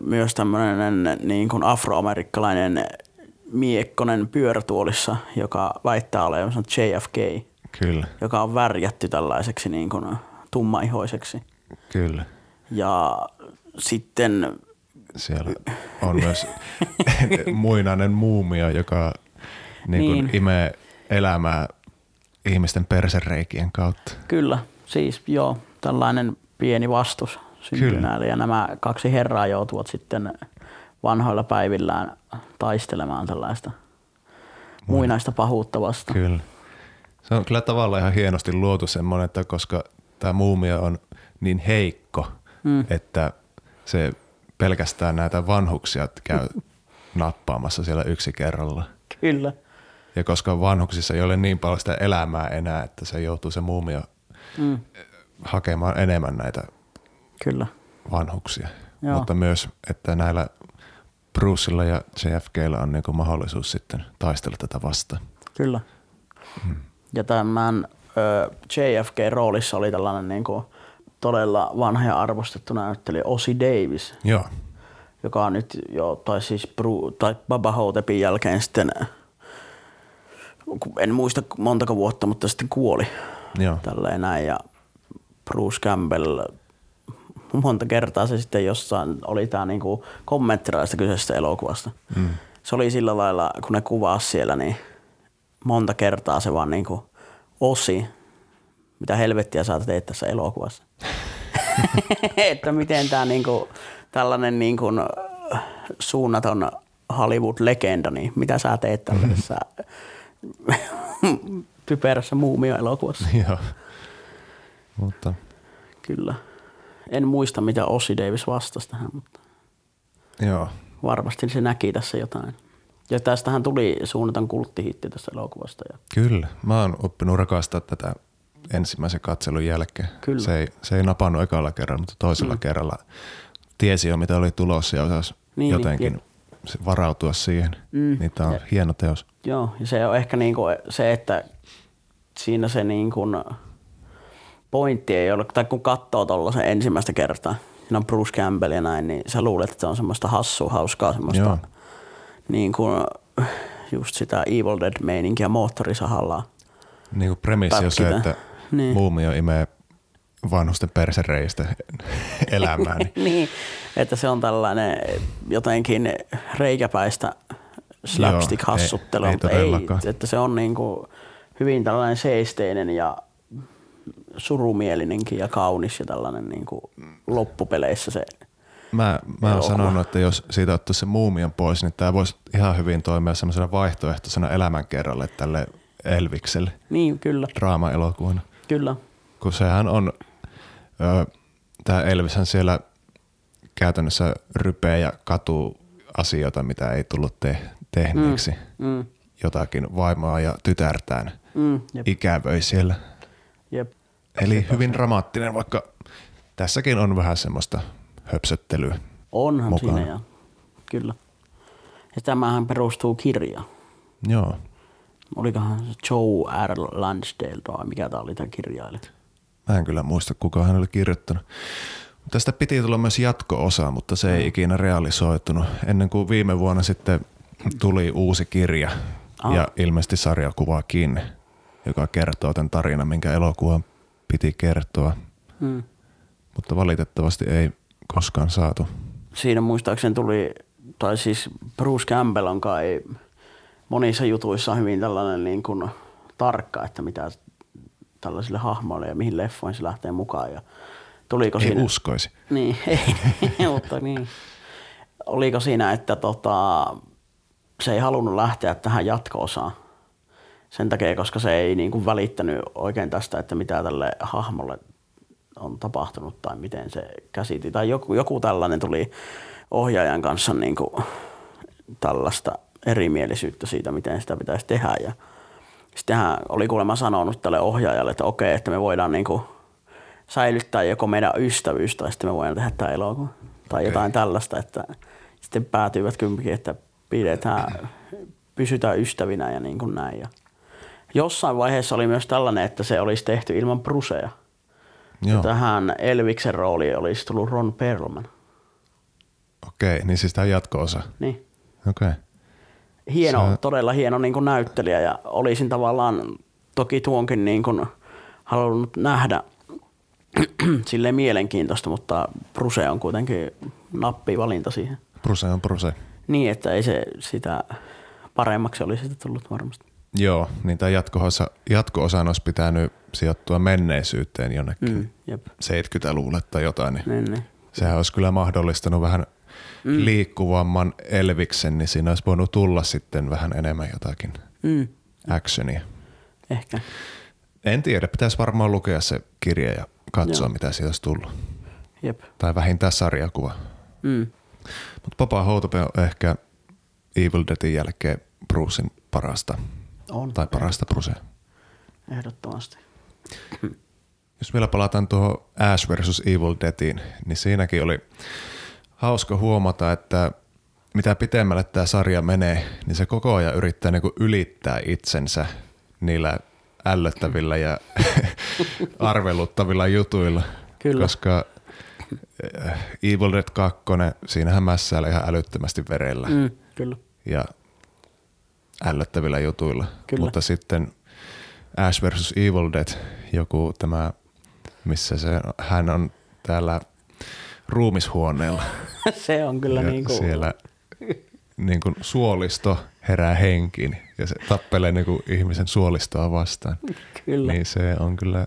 myös tämmöinen niin kuin afroamerikkalainen miekkonen pyörätuolissa, joka väittää olevansa JFK Kyllä, joka on värjätty tällaiseksi niin kuin tummaihoiseksi. kyllä. Ja sitten, Siellä on myös muinainen muumio, joka niin kuin Niin. imee elämää ihmisten persereikien kautta. kyllä, siis joo, tällainen pieni vastus näille. Ja nämä kaksi herraa joutuvat sitten vanhoilla päivillään taistelemaan tällaista muinaista pahuutta vastaan. Kyllä. Se on kyllä tavallaan ihan hienosti luotu semmoinen, että koska tämä muumio on niin heikko, mm. että se pelkästään näitä vanhuksia käy nappaamassa siellä yksi kerralla. Kyllä, Ja koska vanhuksissa ei ole niin paljon sitä elämää enää, että se joutuu se muumio mm, hakemaan enemmän näitä kyllä, vanhuksia. Joo. Mutta myös, että näillä Brucella ja JFKllä on niinku mahdollisuus sitten taistella tätä vastaan. kyllä. Ja tämän ö, JFK-roolissa oli tällainen niin kuin todella vanha ja arvostettu näyttelijä Ossie Davis, Joo, joka on nyt jo, tai siis Bru, tai Baba Hotepin jälkeen sitten, en muista montako vuotta, mutta sitten kuoli joo. tälleen näin. Ja Bruce Campbell, monta kertaa se sitten jossain oli tämä niinku kommenttira tästä kyseisestä elokuvasta. Mm. Se oli sillä lailla, kun ne kuvaa siellä, niin monta kertaa se vaan niinku osi, mitä helvettiä sä teet tässä elokuvassa. että miten tämä niinku, tällainen niinku, suunnaton Hollywood-legenda, niin mitä sä teet tällaisessa typerässä muumio-elokuvassa. Joo. Mutta Kyllä. En muista, mitä Ossi Davis vastasi tähän, mutta joo, varmasti se näki tässä jotain. Ja tästähän tuli suunnaton kulttihitti tästä elokuvasta. Ja kyllä. Mä oon oppinut rakastaa tätä ensimmäisen katselun jälkeen. Kyllä. Se ei, se ei napannut ekalla kerralla, mutta toisella mm. kerralla tiesi jo, mitä oli tulossa ja osasi Niin, niin, jotenkin se varautua siihen. Mm, Niin tää on jep. hieno teos. Joo, ja se on ehkä niinku se, että siinä se niinku pointti ei ole, tai kun katsoo tuollaisen ensimmäistä kertaa, siinä on Bruce Campbell ja näin, niin sä luulet, että se on semmoista hassua, hauskaa semmoista Joo. niin kuin, just sitä Evil Dead-meininkiä moottorisahalla. Niin kuin premissi on se, että Niin. muumio imee vanhusten persereistä elämään. Niin. niin, että se on tällainen jotenkin reikäpäistä slapstick-hassuttelua, ei- ei mutta ei, todellakaan. että se on niin kuin hyvin tällainen seesteinen ja surumielinenkin ja kaunis ja tällainen niin kuin loppupeleissä se. Mä, mä oon sanonut, että jos siitä ottaisi se muumion pois, niin tämä voisi ihan hyvin toimia semmoisena vaihtoehtoisena elämänkerralle tälle Elvikselle Niin, kyllä, draama-elokuvana. kyllä. Kun sehän on, tämä Elvishän siellä käytännössä rypee ja katuu asioita, mitä ei tullut te- tehneeksi. Mm. Mm, Jotakin vaimoa ja tytärtään mm, jep, ikävöi siellä. jep. Eli hyvin dramaattinen, vaikka tässäkin on vähän semmoista höpsöttelyä. Onhan Mukana. siinä ja kyllä. Ja tämähän perustuu kirjaan. Joo, Olikohan se Joe R. Lansdale vai mikä tämä oli tämä kirjailija? Mä en kyllä muista, kuka hän oli kirjoittanut. Tästä piti tulla myös jatko-osa, mutta se ei ikinä realisoitunut. Ennen kuin viime vuonna sitten tuli uusi kirja Ah. ja ilmeisesti sarjakuvaakin, joka kertoo tämän tarinan, minkä elokuvan piti kertoa. Mm. Mutta valitettavasti ei koskaan saatu. Siinä muistaakseni tuli, tai siis Bruce Campbell on kai monissa jutuissa hyvin tällainen niin kuin tarkka, että mitä tällaisille hahmoille ja mihin leffoihin se lähtee mukaan. Ja tuliko Ei siinä... uskoisi. Niin, ei, mutta niin. Oliko siinä, että tota, se ei halunnut lähteä tähän jatko-osaan sen takia, koska se ei niin kuin välittänyt oikein tästä, että mitä tälle hahmolle on tapahtunut tai miten se käsiti. Tai joku, joku tällainen tuli ohjaajan kanssa niin kuin tällaista erimielisyyttä siitä, miten sitä pitäisi tehdä. Ja sitten hän oli kuulemma sanonut tälle ohjaajalle, että okei, että me voidaan niin kuin säilyttää joko meidän ystävyys tai sitten me voidaan tehdä tämä elokuva. Tai okay. jotain tällaista, että sitten päätyivät kympikin, että pidetään, pysytään ystävinä ja niin kuin näin. Ja jossain vaiheessa oli myös tällainen, että se olisi tehty ilman Bruceja. Joo. Ja tähän Elviksen rooliin olisi tullut Ron Perlman. Okei, niin siis tämä jatko-osa. Niin. Okei. Hieno, Se- todella hieno niin kuin näyttelijä ja olisin tavallaan toki tuonkin niin kuin halunnut nähdä sille mielenkiintoista, mutta Bruce on kuitenkin nappi valinta siihen. Bruse on Bruse. Niin, että ei se sitä paremmaksi olisi sitä tullut varmasti. Joo, niin tämä jatko-osa, jatko-osan olisi pitänyt sijoittua menneisyyteen jonnekin Mm, jep. 70-luvulle tai jotain, niin niin. sehän olisi kyllä mahdollistanut vähän mm. liikkuvamman Elviksen, niin siinä olisi voinut tulla sitten vähän enemmän jotakin Mm, actionia. ehkä. En tiedä, pitäisi varmaan lukea se kirja ja katsoa, Joo. mitä siitä olisi tullut. Jep. Tai vähintään sarjakuva. Mm. Mutta Papa Houtope on ehkä Evil Deadin jälkeen Brucein parasta. On. Tai parasta Brucea. Ehdottomasti. Jos vielä palataan tuohon Ash vs. Evil Deadiin, niin siinäkin oli hauska huomata, että mitä pitemmälle tämä sarja menee, niin se koko ajan yrittää niinku ylittää itsensä niillä ällöttävillä ja arveluttavilla jutuilla. Kyllä. Koska eh, Evil Dead 2, siinähän mässäillä ihan älyttömästi verellä Mm, kyllä. ja ällöttävillä jutuilla. Kyllä. Mutta sitten Ash vs. Evil Dead, joku tämä, missä se, hän on täällä ruumishuoneella. se on kyllä ja niin kuin, siellä niin kuin suolisto herää henkiin ja se tappelee niin kuin ihmisen suolistoa vastaan. kyllä. Niin se on kyllä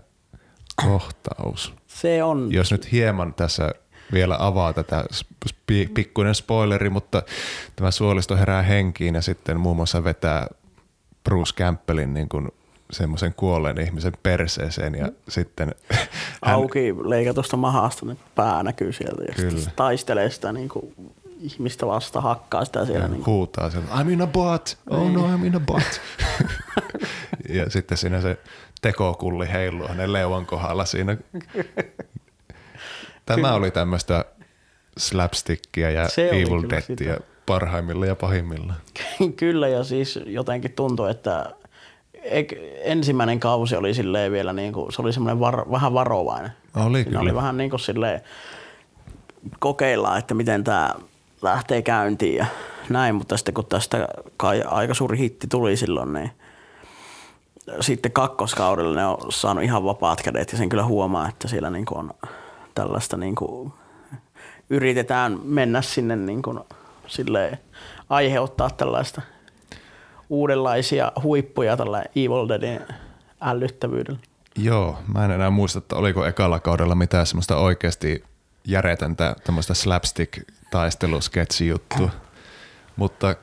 kohtaus. Se on, Jos nyt hieman tässä vielä avaa tätä sp- pikkuinen spoileri, mutta tämä suolisto herää henkiin ja sitten muun muassa vetää Bruce Campbellin niin kuin semmoisen kuolleen ihmisen perseeseen ja sitten hän, auki leikatusta mahasta, niin pää näkyy sieltä ja Kyllä. sitten taistelee sitä niin kuin ihmistä vasta, hakkaa sitä siellä. Niin kuin. huutaa sieltä, I'm in a bot, oh no I'm in a bot. ja sitten siinä se tekokulli heiluu hänen leuan kohdalla siinä. Tämä oli tämmöistä slapstickia ja Se Evil kyllä Deadia parhaimmilla ja pahimmilla. Kyllä ja siis jotenkin tuntui, että ensimmäinen kausi oli silleen vielä niin kuin, se oli semmoinen var, vähän varovainen. Oli Siinä kyllä. oli vähän niin kuin silleen, kokeillaan, että miten tämä lähtee käyntiin ja näin, mutta sitten kun tästä kai aika suuri hitti tuli silloin, niin sitten kakkoskaudella ne on saanut ihan vapaat kädet ja sen kyllä huomaa, että siellä niin kuin on tällaista niin kuin yritetään mennä sinne niin kuin silleen, aiheuttaa tällaista uudenlaisia huippuja tällä Evil Deadin älyttävyydellä. Joo, mä en enää muista, että oliko ekalla kaudella mitään semmoista oikeasti järjetöntä tämmöistä slapstick-taistelusketsi-juttua. Mutta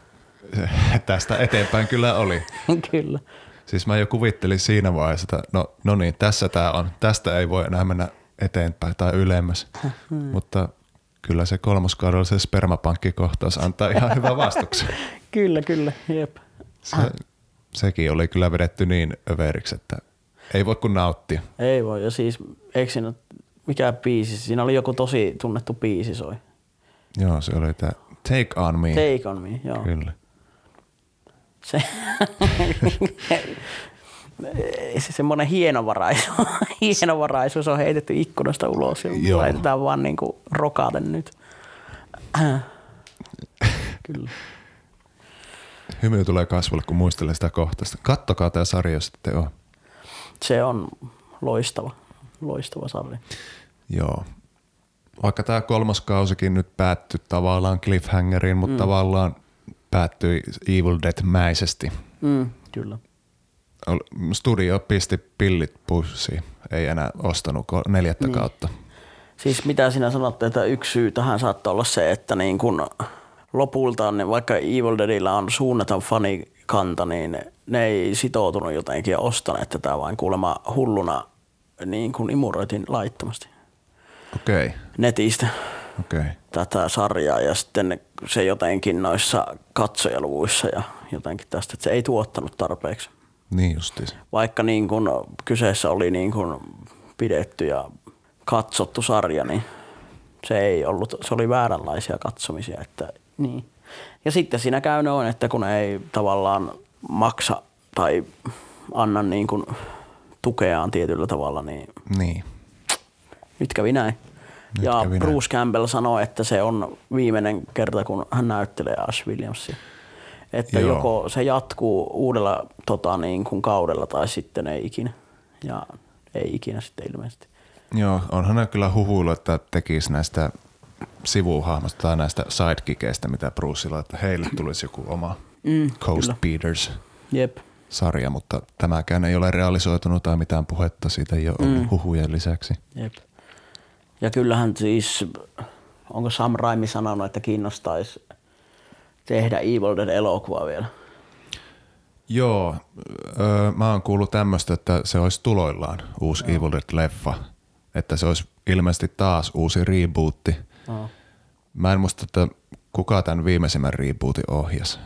eh, tästä eteenpäin kyllä oli. Kyllä. Siis mä jo kuvittelin siinä vaiheessa, että no, no niin, tässä tää on. Tästä ei voi enää mennä eteenpäin tai ylemmäs. Mutta kyllä se kolmoskaudella se spermapankkikohtaus antaa ihan hyvän vastuksen. Kyllä, kyllä, jep. Se, sekin oli kyllä vedetty niin överiksi, että ei voi kuin nauttia. Ei voi, ja siis eikö siinä, mikä biisi, siinä oli joku tosi tunnettu biisi soi. Joo, se oli tämä Take On Me. Take on me, joo. Kyllä. Se, se semmoinen hienovaraisuus, hienovaraisuus on heitetty ikkunasta ulos ja Joo. laitetaan vaan niinku rokaten nyt. Kyllä. Hymy tulee kasvulle, kun muistelee sitä kohtausta. Kattokaa tämä sarja, jos ette ole. Se on loistava, loistava sarja. Joo. Vaikka tämä kolmas kausikin nyt päättyi tavallaan cliffhangeriin, mutta mm. tavallaan päättyi Evil Dead-mäisesti. Mm, kyllä. Studio pisti pillit pussiin. Ei enää ostanut neljättä niin. kautta. Siis mitä sinä sanot, että yksi syy tähän saattaa olla se, että niin kun lopultaan, niin vaikka Evil Deadillä on suunnaton fanikanta, niin ne ei sitoutunut jotenkin ja ostaneet tätä, vaan kuulemma hulluna niin kuin imuroitiin laittomasti. Okei, okay. netistä okei. Okay. tätä sarjaa ja sitten se jotenkin noissa katsojaluvuissa ja jotenkin tästä, että se ei tuottanut tarpeeksi. Niin justiis. Vaikka niin kun kyseessä oli niin kun pidetty ja katsottu sarja, niin se ei ollut, se oli vääränlaisia katsomisia. Että, niin. Ja sitten siinä käy noin, että kun ei tavallaan maksa tai anna niin kun tukeaan tietyllä tavalla, niin Niin. nyt kävi näin. Nyt ja kävi näin. Bruce Campbell sanoi, että se on viimeinen kerta, kun hän näyttelee Ash Williamsia. Että Joo. joko se jatkuu uudella tota, niin kuin kaudella tai sitten ei ikinä. Ja ei ikinä sitten ilmeisesti. Joo, onhan ne kyllä huhuilu, että tekisi näistä sivuhahmoista tai näistä sidekickeistä, mitä Bruceilla, että heille tulisi joku oma Mm, Coast kyllä. Beaters Jep. sarja, mutta tämäkään ei ole realisoitunut tai mitään puhetta siitä ei ole ollut Mm. huhujen lisäksi. Jep. Ja kyllähän siis, onko Sam Raimi sanonut, että kiinnostaisi tehdä Evil Dead-elokuvaa vielä? Joo, öö, mä oon kuullut tämmöistä, että se olisi tuloillaan uusi Joo. Evil Dead-leffa. Että se olisi ilmeisesti taas uusi rebootti. No. Mä en muista, että kuka tämän viimeisimmän rebootin ohjasi.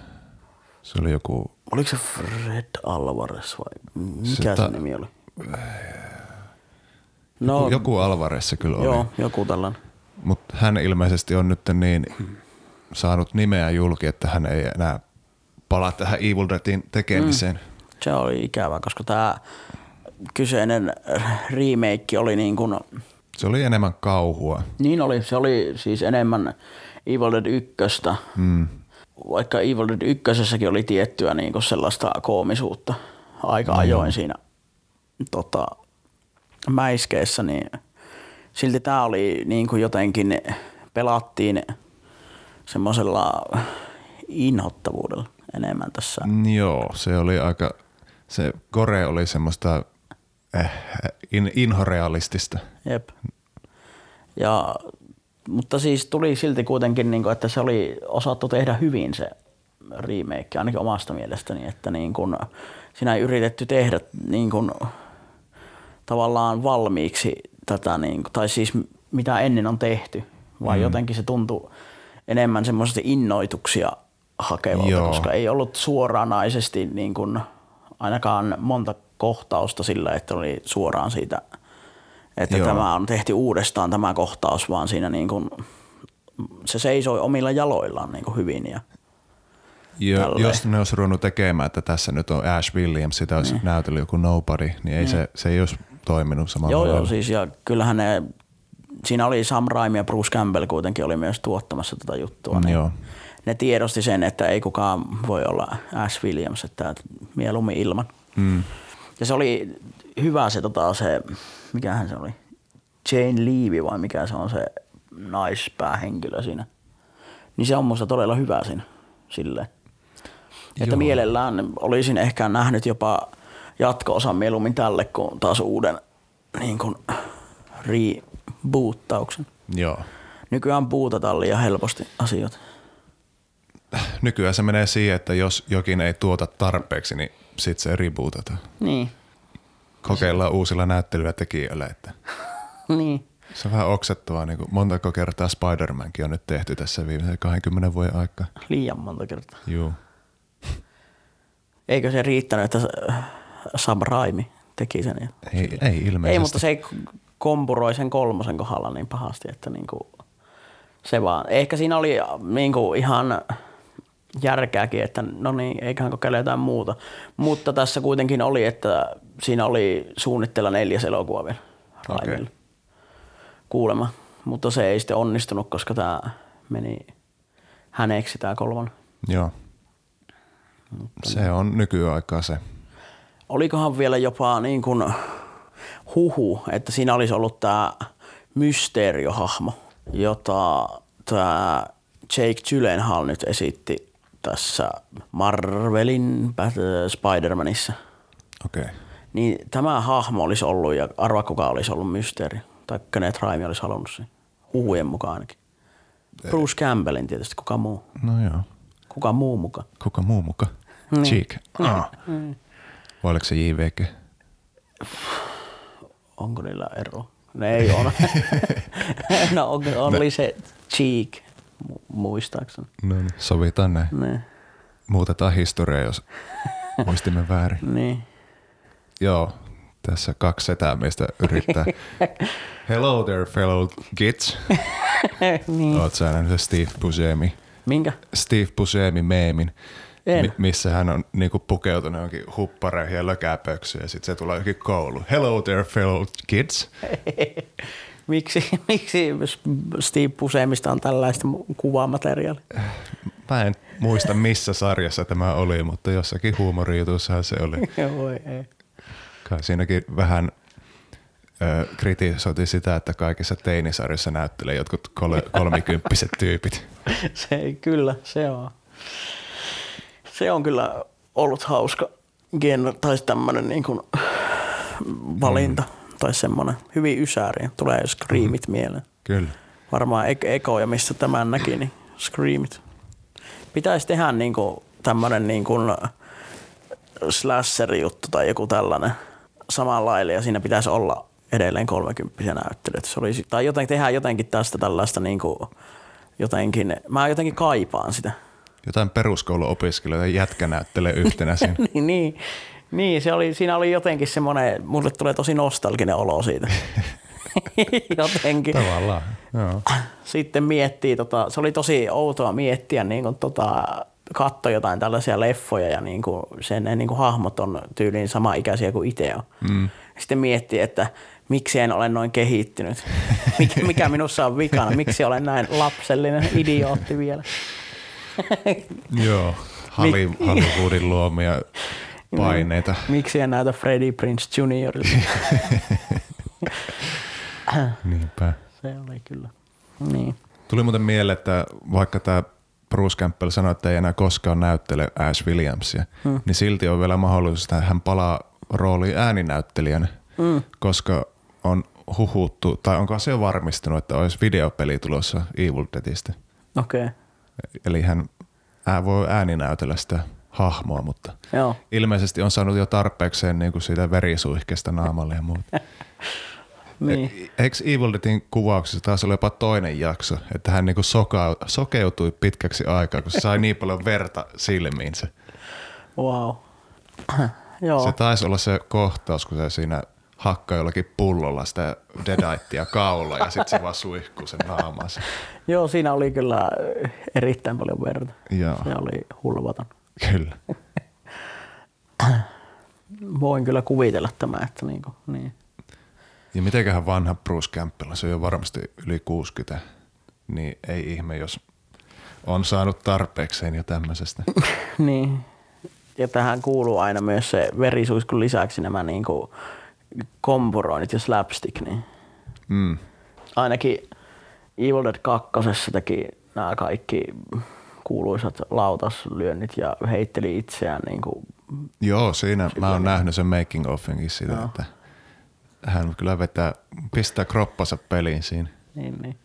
Se oli joku, Oliko se Fred Alvarez vai mikä Se se, nimi oli? no, joku, joku Alvarez se kyllä joo, oli. joku tällainen. Mutta hän ilmeisesti on nyt niin saanut nimeä julki, että hän ei enää palaa tähän Evil Deadin tekemiseen. Mm. Se oli ikävä, koska tämä kyseinen remake oli niin kuin, Se oli enemmän kauhua. niin oli, se oli siis enemmän Evil Dead 1, Mm. vaikka Evil Dead 1 oli tiettyä niin kuin sellaista koomisuutta aika ajoin siinä tota, mäiskeessä, niin silti tämä oli niin kuin jotenkin, pelattiin semmoisella inhottavuudella enemmän tässä. Joo, se oli aika, se kore oli semmoista eh, in, inhorealistista. Jep. Ja, mutta siis tuli silti kuitenkin, niin kuin, että se oli osattu tehdä hyvin se remake, ainakin omasta mielestäni, että niin kuin, siinä ei yritetty tehdä niin kuin, tavallaan valmiiksi tätä, niin kuin, tai siis mitä ennen on tehty, vaan mm. jotenkin se tuntui enemmän semmoisesti innoituksia hakevalta, Joo. koska ei ollut suoranaisesti niin kuin, ainakaan monta kohtausta sillä, että oli suoraan siitä, että Joo. Tämä on tehty uudestaan tämä kohtaus, vaan siinä niin kuin, se seisoi omilla jaloillaan niin kuin hyvin. Ja, Jo, jos ne olisi ruvennut tekemään, että tässä nyt on Ash Williams, sitä olisi niin. näytellyt joku Nobody, niin ei se, se ei olisi toiminut samalla joo, lailla. joo, siis ja kyllähän ne, siinä oli Sam Raimi ja Bruce Campbell kuitenkin oli myös tuottamassa tätä juttua. Mm, niin joo. Ne tiedosti sen, että ei kukaan voi olla Ash Williams, että mieluummin ilman. Mm. Ja se oli hyvä se, tota, se mikähän se oli, Jane Levy vai mikä se on se naispäähenkilö siinä. Niin se on musta todella hyvä siinä silleen. Että Joo. mielellään olisin ehkä nähnyt jopa jatko-osan mieluummin tälle kuin taas uuden niin kuin reboottauksen. Joo. Nykyään buutataan liian helposti asioita. Nykyään se menee siihen, että jos jokin ei tuota tarpeeksi, niin sit se rebootataan. Niin, Kokeillaan uusilla näyttelyillä tekijöillä, että niin. se on vähän oksettavaa. Niin kuin montako kertaa Spider-Mankin on nyt tehty tässä viimeisen 20 vuoden aikaa. Liian monta kertaa. Juu. Eikö se riittänyt, että Sam Raimi teki sen? Ei, ei ilmeisesti. Ei, mutta se ei kompuroi sen kolmosen kohdalla niin pahasti, että niinku se vaan. Ehkä siinä oli niinku ihan järkeäkin, että no niin, eiköhän kokeile jotain muuta. Mutta tässä kuitenkin oli, että siinä oli suunnitteilla neljäs elokuva vielä. Okei. Kuulemma. Mutta se ei sitten onnistunut, koska tämä meni häneksi tämä kolmonen. Joo. Se on nykyaikaa se. olikohan vielä jopa niin kuin huhu, että siinä olisi ollut tämä mysteeriohahmo, jota tämä Jake Gyllenhaal nyt esitti tässä Marvelin Bat- Spider-Manissa. Okei. Okay. Niin tämä hahmo olisi ollut ja arva kuka olisi ollut mysteeri. Tai kenet Raimi olisi halunnut sen. Huhujen mukaan ainakin. Bruce Campbellin tietysti, kuka muu. No joo. Kuka muu mukaan. Kuka muu muka? Niin. Cheek. Ah. Vai oliko se JVG? Onko niillä ero? Ne ei ole. no on, oli se Cheek, mu- muistaakseni. No niin, sovitaan näin. Ne, Muutetaan historiaa, jos muistimme väärin. niin. Joo, tässä kaksi setää meistä yrittää. Hello there fellow kids. niin. Oot sä nähnyt Steve Buscemi, Minkä? Steve Buscemi meemin, En. mi- missä hän on niinku pukeutunut johonkin huppareihin ja lökäpöksyyn ja sitten se tulee johonkin koulu. Hello there fellow kids. miksi, miksi Steve Pusemista on tällaista kuvamateriaalia? Mä en muista missä sarjassa tämä oli, mutta jossakin huumorijutussahan se oli. Voi ei. Kai siinäkin vähän ö, kritisoitiin sitä, että kaikissa teinisarjoissa näyttelee jotkut kol- kolmikymppiset tyypit. Se ei kyllä, se on. Se on kyllä ollut hauska genre, tai tämmöinen niin kuin valinta mm. tai semmoinen hyvin ysääri. Tulee Screamit mm. mieleen. Kyllä. Varmaan ek- ekoja, missä tämän näki, niin Screamit. Pitäisi tehdä niin kuin tämmöinen niin kuin slasher-juttu tai joku tällainen samanlailla ja siinä pitäisi olla edelleen 30 näyttelyt. Se olisi, tai jotenkin tehdä jotenkin tästä tällaista niin kuin, jotenkin, mä jotenkin kaipaan sitä. Jotain peruskouluopiskelijoita jätkä näyttelee yhtenä siinä. niin, niin, niin, se oli, siinä oli jotenkin semmoinen, mulle tulee tosi nostalginen olo siitä. jotenkin. Tavallaan. Joo. Sitten miettii, tota, se oli tosi outoa miettiä, niin kuin, tota, katso jotain tällaisia leffoja ja niin kuin, sen niin kuin, hahmot on tyyliin sama ikäisiä kuin itse on. Mm. Sitten miettii, että miksi en ole noin kehittynyt, mikä, mikä minussa on vikana, miksi olen näin lapsellinen idiootti vielä. Joo. Holly, Hollywoodin luomia paineita. Miksi en näytä Freddie Prince Juniorille? Niinpä. Se oli kyllä. Niin. Tuli muuten mieleen, että vaikka tämä Bruce Campbell sanoi, että ei enää koskaan näyttele Ash Williamsia, hmm. niin silti on vielä mahdollisuus, että hän palaa rooliin ääninäyttelijänä, hmm. koska on huhuttu, tai onko se jo varmistunut, että olisi videopeli tulossa Evil Deadistä. Okei. Okay. Eli hän ää, voi ääninäytellä sitä hahmoa, mutta Joo. ilmeisesti on saanut jo tarpeekseen niin kuin siitä verisuihkeesta naamalle ja muuta. Niin. E- Eikö Evil Deadin kuvauksessa taas oli jopa toinen jakso, että hän niinku soka, sokeutui pitkäksi aikaa, kun se sai niin paljon verta silmiinsä. Wow. Joo. Se taisi olla se kohtaus, kun se siinä hakkaa jollakin pullolla sitä deadittia kaula ja sitten se vaan suihkuu sen naamaansa. Joo, siinä oli kyllä erittäin paljon verta. Joo, Se oli hulvaton. kyllä. Voin kyllä kuvitella tämä, että niinku, niin. Ja mitenköhän vanha Bruce Campbell, se on jo varmasti yli 60, niin ei ihme, jos on saanut tarpeekseen jo tämmöisestä. niin. Ja tähän kuuluu aina myös se verisuiskun lisäksi nämä niinku kompuroinnit ja slapstick, niin Mm. ainakin Evil Dead 2 teki nämä kaikki kuuluisat lautaslyönnit ja heitteli itseään niin kuin, Joo, siinä mä oon nähnyt sen making offinkin siitä, Joo. että hän kyllä vetää, pistää kroppansa peliin siinä. niin, niin.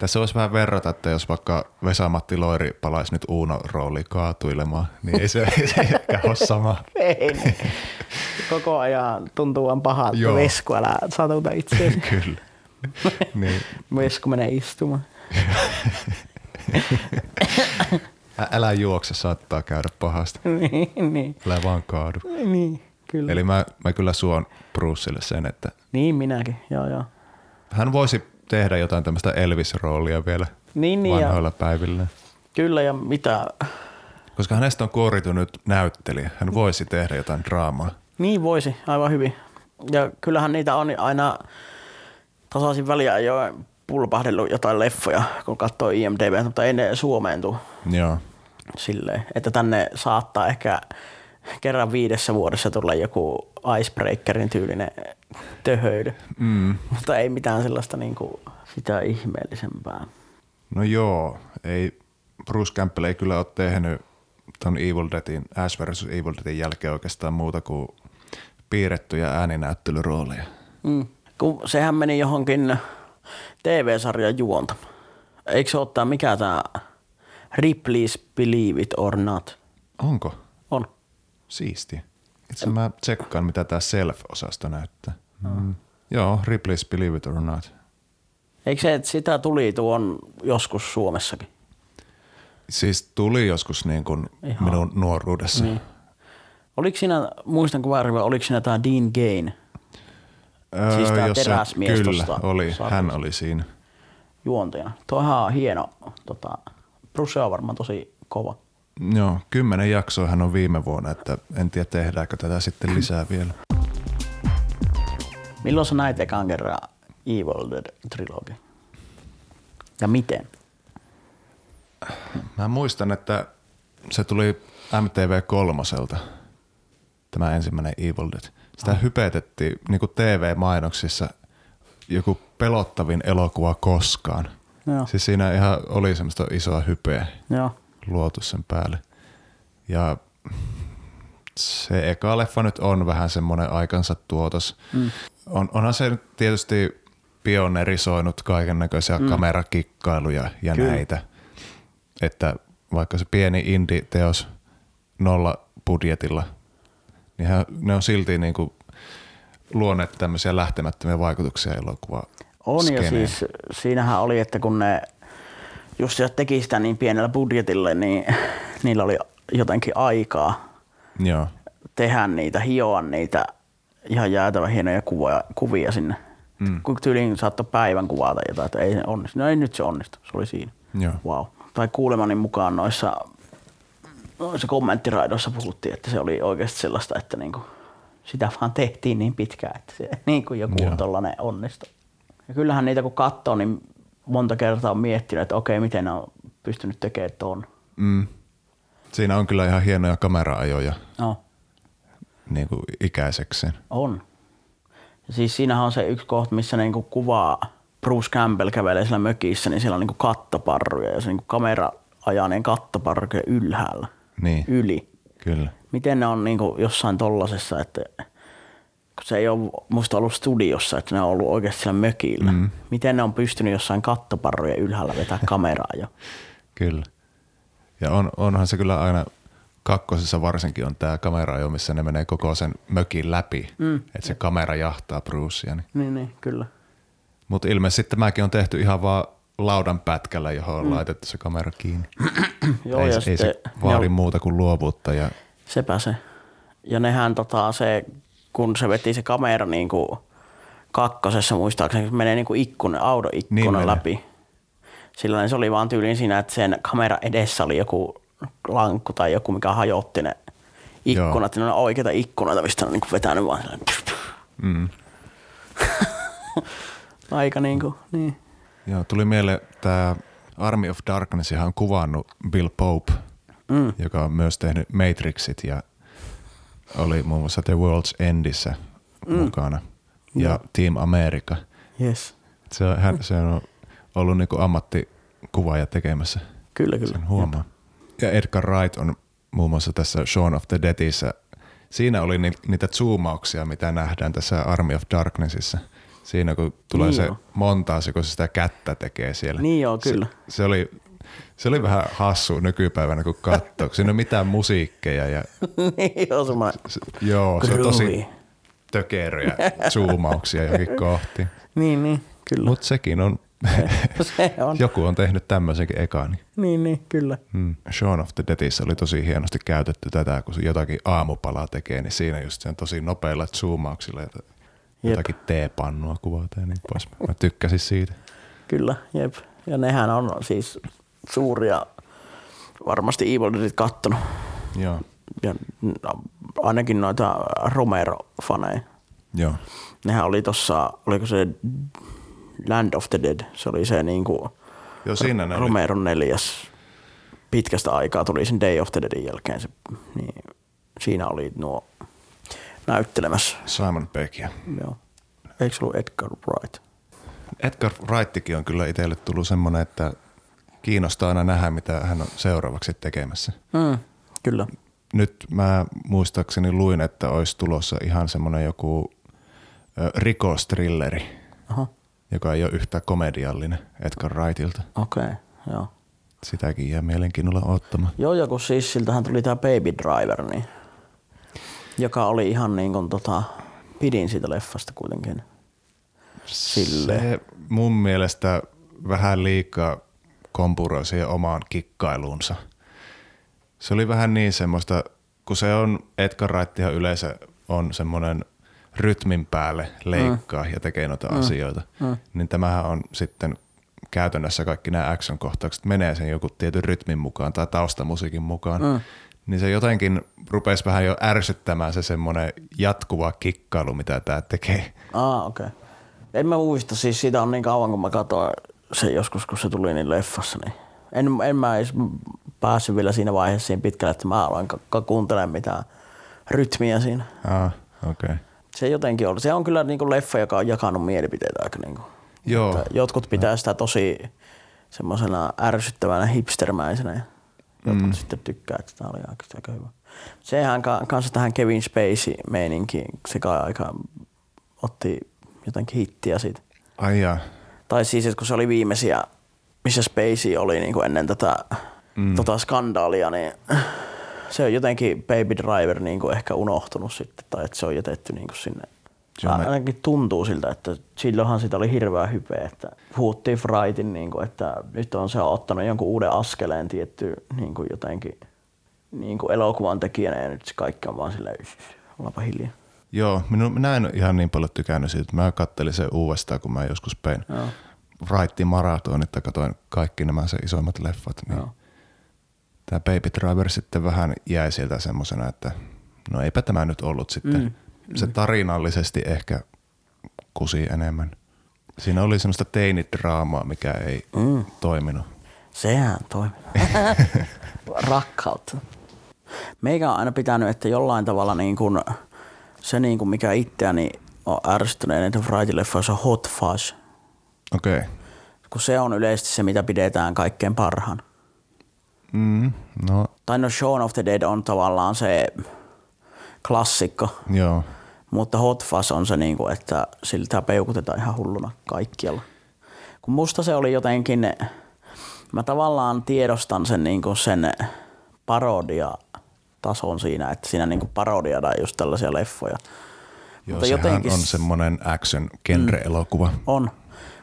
Tässä voisi vähän verrata, että jos vaikka Vesa-Matti Loiri palaisi nyt Uuno-rooliin kaatuilemaan, niin ei se, se ehkä ole sama. Ei, niin. Koko ajan tuntuu vaan pahalta. Joo. Vesku, älä satuta itseäsi. Kyllä. Niin, Vesku menee istumaan. ä- älä juokse, saattaa käydä pahasti. niin, niin, Älä vaan kaadu. niin, kyllä. Eli mä, mä kyllä suon Brucelle sen, että Niin minäkin, joo joo. hän voisi tehdä jotain tämmöistä Elvis-roolia vielä Niin, niin ja, vanhoilla päivillä. kyllä ja mitä, Koska hänestä on kuoritu nyt näyttelijä. Hän voisi tehdä jotain draamaa. niin voisi aivan hyvin. Ja kyllähän niitä on aina tasaisin väliä jo pulpahdellut jotain leffoja, kun katsoo IMDb, mutta ei ne Suomeen tule Joo. silleen, että tänne saattaa ehkä kerran viidessä vuodessa tulla joku icebreakerin tyylinen töhöily, Mm. mutta ei mitään sellaista niin kuin sitä ihmeellisempää. No joo, ei, Bruce Campbell ei kyllä ole tehnyt ton Evil Deadin, Ash vs. Evil Deadin jälkeen oikeastaan muuta kuin piirrettyjä ääninäyttelyrooleja. Mm. Kun sehän meni johonkin TV-sarjan juonta. Eikö se tää, mikä tämä Ripley's Believe It or Not? Onko? Siisti. Itse mä tsekkaan, mitä tämä Self-osasto näyttää. Mm. Joo, Ripley's Believe It or Not. Eikö se, että sitä tuli tuon joskus Suomessakin? Siis tuli joskus niin kuin Ihan. minun nuoruudessa. Niin. Oliko siinä, muistanko väärin, vai oliko siinä tämä Dean Gain Öö, Siis se- teräsmies Kyllä, oli. sarjasta. Hän oli siinä. juontajana? Tuo on hieno. Tota, Bruce on varmaan tosi kova. Joo, kymmenen jaksoa hän on viime vuonna, että en tiedä tehdäänkö tätä sitten lisää vielä. Milloin sä näit ekan kerran Evil Dead trilogi? Ja miten? Mä muistan, että se tuli MTV kolmoselta, tämä ensimmäinen Evil Dead. Sitä hypetettiin niin kuin TV-mainoksissa joku pelottavin elokuva koskaan. Joo. Siis siinä ihan oli semmoista isoa hypeä Joo. Luotu sen päälle. Ja se eka leffa nyt on vähän semmoinen aikansa tuotos. Mm. On, onhan se nyt tietysti pionerisoinut kaiken näköisiä mm. kamerakikkailuja ja Kyllä. näitä. Että vaikka se pieni indie-teos nolla budjetilla, niin hän- ne on silti niinku luoneet tämmöisiä lähtemättömiä vaikutuksia elokuvaa. On ja siis siinähän oli, että kun ne just se teki sitä niin pienellä budjetilla, niin niillä oli jotenkin aikaa Joo, tehdä niitä, hioa niitä ihan jäätävän hienoja kuvia, kuvia sinne. Mm. Kun tyyliin saattoi päivän kuvata jotain, että ei se onnistu. No ei nyt se onnistu, se oli siinä. joo. Wow. Tai kuulemani mukaan noissa, noissa kommenttiraidoissa puhuttiin, että se oli oikeasti sellaista, että niinku, sitä vaan tehtiin niin pitkään, että se niinku joku Joo. tollainen onnistui. Ja kyllähän niitä kun katsoo, niin monta kertaa on miettinyt, että okei, miten ne on pystynyt tekemään tuon. Mm. Siinä on kyllä ihan hienoja kameraajoja No, niin kuin ikäisekseen. on. Ja siis siinähän on se yksi kohta, missä ne niinku kuvaa Bruce Campbell kävelee siellä mökissä, niin siellä on niinku kattoparruja ja se niinku kamera ajaa ne kattoparruja ylhäällä, Niin, yli. kyllä. miten ne on niinku jossain tollasessa, että kun se ei ole musta ollut studiossa, että ne on ollut oikeasti siellä mökillä. Mm. Miten ne on pystynyt jossain kattoparrojen ylhäällä vetää kameraa jo? Kyllä. Ja on, onhan se kyllä aina, kakkosessa varsinkin on tämä kamera jo, missä ne menee koko sen mökin läpi, mm. että se kamera jahtaa Brucea. Niin. Niin, niin, kyllä. Mutta ilmeisesti tämäkin on tehty ihan vaan laudan pätkällä, johon on mm. laitettu se kamera kiinni. Joo, ei, ja se- ei se vaadi muuta kuin luovuutta. Ja, Sepä se. Ja nehän tota, se, kun se veti se kamera niin kuin kakkosessa muistaakseni, se menee niin kuin ikkuna, autoikkuna Niin niin menee. läpi. Sillä se oli vaan tyyliin siinä, että sen kamera edessä oli joku lankku tai joku, mikä hajotti ne ikkunat. Ne on oikeita ikkunoita, mistä on niin kuin vetänyt vaan sellainen. mm. Aika niin kuin, niin. Joo, tuli mieleen tämä Army of Darkness, on kuvannut Bill Pope, mm. joka on myös tehnyt Matrixit ja oli muun muassa The World's Endissä mm. mukana ja Team America. Yes. Se on, hän, se on ollut niinku ammattikuvaaja tekemässä, Kyllä, kyllä. sen huomaa. Ja Edgar Wright on muun muassa tässä Shaun of the Deadissä. Siinä oli ni, niitä zoomauksia, mitä nähdään tässä Army of Darknessissa. Siinä kun tulee Niin se montaasi, kun se sitä kättä tekee siellä. Niin joo, kyllä. Se, se, oli, se oli vähän hassu nykypäivänä, kun katsoo. kun Siinä ole mitään musiikkeja ja niin, se, joo, se on tosi tökeröjä zoomauksia johonkin kohti. Niin, niin, kyllä. Mutta sekin on, se on. joku on tehnyt tämmöisenkin ekaan. Niin, niin, kyllä. Hmm. Shaun of the Deadissä oli tosi hienosti käytetty tätä, kun se jotakin aamupalaa tekee, niin siinä just se on tosi nopeilla zoomauksilla jota- jotakin teepannua kuvataan ja niin pois. Mä tykkäsin siitä. Kyllä, jep. Ja nehän on siis suuria, varmasti Evil Deadit kattonut. Joo, Ja no, ainakin noita Romero-faneja. joo. Nehän oli tossa, oliko se Land of the Dead, se oli se niinku Joo, siinä ne oli. Romeron neljäs pitkästä aikaa tuli sen Day of the Deadin jälkeen. Se, niin siinä oli nuo näyttelemässä. Simon Pegg ja Joo. Eikö se ollut Edgar Wright? Edgar Wrightikin on kyllä itselle tullut semmoinen, että kiinnostaa aina nähdä, mitä hän on seuraavaksi tekemässä. Mm, kyllä. Nyt mä muistaakseni luin, että olisi tulossa ihan semmoinen joku rikostrilleri, Aha, joka ei ole yhtään komediallinen Edgar Wrightilta. okei, okay, joo. Sitäkin jää mielenkiinnolla ottamaan. Joo, ja kun siis siltähän tuli tämä Baby Driver, niin, joka oli ihan niin kuin tota, pidin siitä leffasta kuitenkin. Silleen. Se mun mielestä vähän liikaa kompuroi siihen omaan kikkailuunsa. Se oli vähän niin semmoista, kun se on, Edgar Wrightihan yleensä on semmoinen rytmin päälle leikkaa mm. ja tekee noita mm. asioita, mm. niin tämähän on sitten käytännössä kaikki nämä action-kohtaukset menee sen joku tietyn rytmin mukaan tai taustamusiikin mukaan, mm. niin se jotenkin rupesi vähän jo ärsyttämään se semmoinen jatkuva kikkailu, mitä tämä tekee. Ah, okei. Okay. En mä muista, siis siitä on niin kauan kun mä katsoin se joskus, kun se tuli niin leffassa, niin en, en mä edes päässyt vielä siinä vaiheessa siinä pitkälle, että mä aloin k- kuuntelemaan mitään rytmiä siinä. Ah, okei. Okay. Se jotenkin on. Se on kyllä niin kuin leffa, joka on jakanut mielipiteitä aika niin kuin. Joo. Että jotkut pitää sitä tosi semmoisena ärsyttävänä hipstermäisenä ja jotkut mm. sitten tykkää, että tämä oli aika, aika hyvä. Sehän ka- kanssa tähän Kevin Spacey meininkiin, se kai aika otti jotenkin hittiä siitä. Ai jaa. Tai siis, että kun se oli viimeisiä, missä Spacey oli niin kuin ennen tätä mm. tota skandaalia, niin se on jotenkin Baby Driver niin kuin ehkä unohtunut sitten, tai että se on jätetty niin kuin sinne. On- Ainakin tuntuu siltä, että silloinhan sitä oli hirveä hype, että puhuttiin Frightin, niin kuin, että nyt on se ottanut jonkun uuden askeleen tietty niin kuin jotenkin niin kuin elokuvan tekijänä ja nyt se kaikki on vaan silleen, "Ysh, ollaanpa hiljaa. Joo, minun, minä en ihan niin paljon tykännyt siitä. Mä kattelin sen uudestaan, kun mä joskus pein Joo. Wrightin maratonit ja katsoin kaikki nämä se isoimmat leffat. Niin Joo. Tämä Baby Driver sitten vähän jäi sieltä semmoisena, että no eipä tämä nyt ollut sitten. Mm. Se tarinallisesti ehkä kusi enemmän. Siinä oli semmoista teinidraamaa, mikä ei mm. toiminut. Sehän toimii. Rakkautta. Meikä on aina pitänyt, että jollain tavalla niin kuin, se niin kuin mikä itseäni on ärsyttänyt eniten Friday-leffoissa on hot fuzz. Okei. Okay. Kun se on yleisesti se, mitä pidetään kaikkein parhaan. Mm, no Tai no Shaun of the Dead on tavallaan se klassikko, joo. mutta Hot Fuzz on se, niin kuin, että siltä peukutetaan ihan hulluna kaikkialla. Kun musta se oli jotenkin, mä tavallaan tiedostan sen, niin kuin sen parodia tason siinä, että siinä niin kuin parodiadaan just tällaisia leffoja. Joo, Mutta jotenkin- on semmoinen action genre-elokuva. On.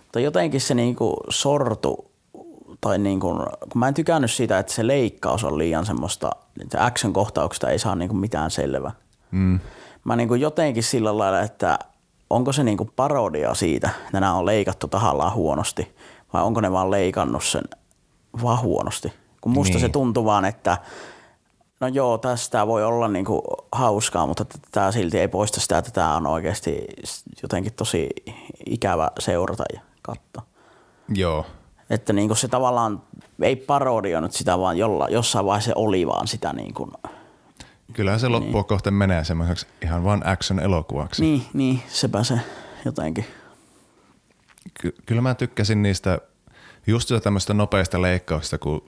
Mutta jotenkin se niinku sortu, tai niinku, kun mä en tykännyt siitä, että se leikkaus on liian semmoista, että action-kohtauksista ei saa niinku mitään selvää. Mm. Mä niinku jotenkin sillä lailla, että onko se niinku parodia siitä, että nämä on leikattu tahallaan huonosti, vai onko ne vaan leikannut sen vaan huonosti. Kun musta Niin. se tuntuu vaan, että no joo, tästä voi olla niinku hauskaa, mutta tämä silti ei poista sitä, että tämä on oikeasti jotenkin tosi ikävä seurata ja katsoa. Joo. Että niinku se tavallaan ei parodioinut sitä, vaan jolla, jossain vaiheessa se oli vaan sitä niin kuin, Kyllähän se loppua kohti menee semmoiseksi ihan vaan action-elokuvaksi. niin, niin, sepä se jotenkin. Ky- kyllä mä tykkäsin niistä just tämmöistä nopeista leikkauksista, kun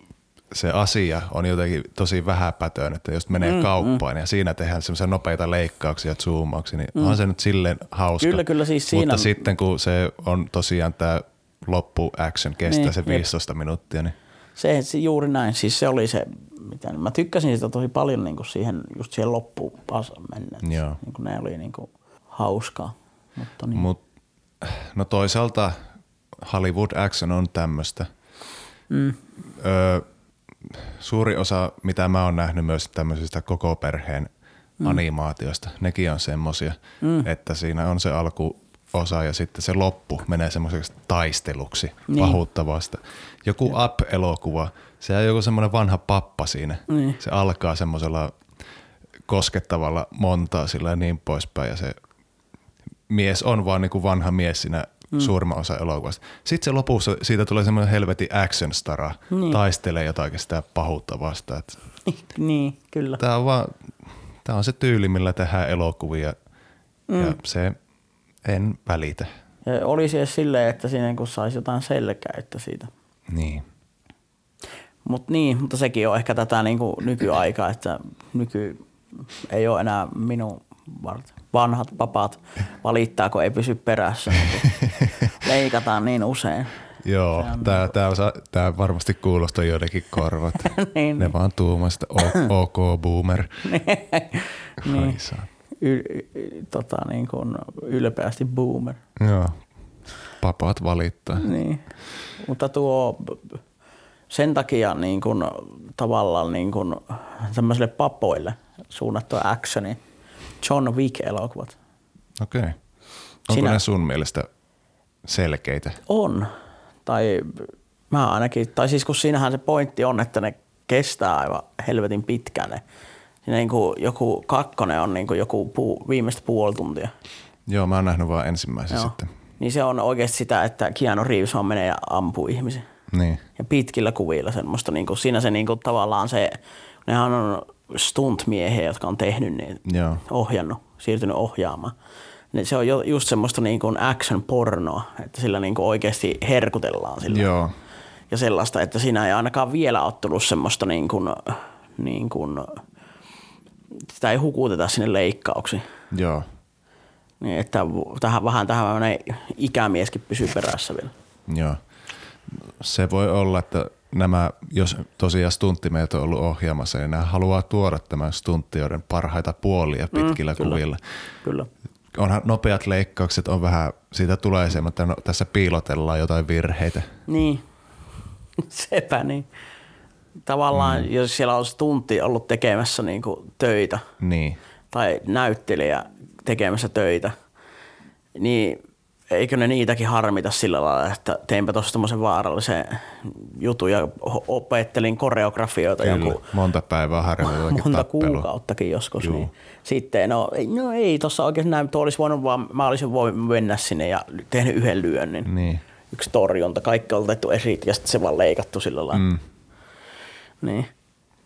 se asia on jotenkin tosi vähäpätöön, että jos menee mm, kauppaan mm. ja siinä tehdään semmoisia nopeita leikkauksia, zoomauksia, niin mm. on se nyt silleen hauska. Kyllä, kyllä, siis siinä- Mutta sitten kun se on tosiaan tämä loppu action kestää Niin, se jep. 15 minuuttia, niin Se, se juuri näin. Siis se oli se, mitä mä tykkäsin sitä tosi paljon niin kuin siihen, just siihen loppuun mennä. Joo. Niin kuin ne oli niin kuin hauskaa. Mutta niin. Mut, no toisaalta Hollywood action on tämmöistä. Mm. Öö, suuri osa, mitä mä oon nähnyt myös tämmöisistä koko perheen mm. animaatioista, nekin on semmosia, mm. että siinä on se alkuosa ja sitten se loppu menee semmoiseksi taisteluksi Niin. pahuttavasta. Joku Up-elokuva, se on joku semmoinen vanha pappa siinä. Niin. Se alkaa semmoisella koskettavalla montaa sillä ja niin poispäin ja se mies on vaan niin kuin vanha mies siinä mm. suurimman osa elokuvasta. Sitten se lopussa siitä tulee semmoinen helvetin action stara, Niin. taistelee jotakin sitä pahuutta vastaan. Niin, kyllä. Tää on vaan, tää on se tyyli, millä tehdään elokuvia mm. ja se en välitä. Ja oli se silleen, että siinä kun saisi jotain selkäyttä siitä. Niin. Mut niin, mutta sekin on ehkä tätä niin kuin nykyaikaa, että nyky ei ole enää minun varten. Vanhat papat valittaa, kun ei pysy perässä. niin Leikataan niin usein. Joo, on tää, tää, osa, tää varmasti kuulostaa joidenkin korvat. Niin, ne vaan tuumasta OK boomer. niin. Saa. Y- y- tota, niin kuin ylpeästi boomer. Joo. Papat valittaa. Niin. Mutta tuo sen takia niin kuin, tavallaan niin kuin, tämmöisille papoille suunnattua actioni John Wick-elokuvat. Okei. Okay. Onko Sinä... ne sun mielestä selkeitä? On. Tai mä ainakin, tai siis kun siinähän se pointti on, että ne kestää aivan helvetin pitkään. Ne. Siinä niin kuin joku kakkonen on niin kuin joku puu, viimeistä puoli tuntia. Joo, mä oon nähnyt vaan ensimmäisen Joo. sitten. Niin se on oikeasti sitä, että Keanu Reeves on menee ja ampuu ihmisiä. Niin. Ja pitkillä kuvilla semmoista, niin kuin, siinä se niin kuin, tavallaan se, nehän on stunt-miehiä, jotka on tehnyt niin, Joo. ohjannut, siirtynyt ohjaamaan. Niin se on jo, just semmoista niin kuin action-pornoa, että sillä niin kuin oikeasti herkutellaan sillä. Joo. Ja sellaista, että siinä ei ainakaan vielä ole tullut semmoista niin kuin, niin kuin, sitä ei hukuteta sinne leikkauksiin. Joo. Niin, että tähän, vähän tähän ikämieskin pysyy perässä vielä. Joo. Se voi olla, että nämä, jos tosiaan stunttimeet on ollut ohjaamassa, niin nämä haluaa tuoda tämän stunttioiden parhaita puolia mm, pitkillä mm, kyllä, kuvilla. Kyllä. Onhan nopeat leikkaukset, on vähän, siitä tulee se, että no, tässä piilotellaan jotain virheitä. Niin, sepä niin. Tavallaan, mm. jos siellä olisi tunti ollut tekemässä niin kuin töitä, niin. tai näyttelijä tekemässä töitä, niin eikö ne niitäkin harmita sillä lailla, että teinpä tuossa tämmöisen vaarallisen jutun ja opettelin koreografioita. Kyllä, joku, monta päivää harjoitella Monta tappelua. kuukauttakin joskus. Niin. Sitten no, no ei tuossa oikein näin, tuo olisi voinut vaan, mä olisin voinut mennä sinne ja tehnyt yhden lyönnin. Niin. Yksi torjunta, kaikki on otettu esi ja sitten se vaan leikattu sillä lailla. Mm. Niin.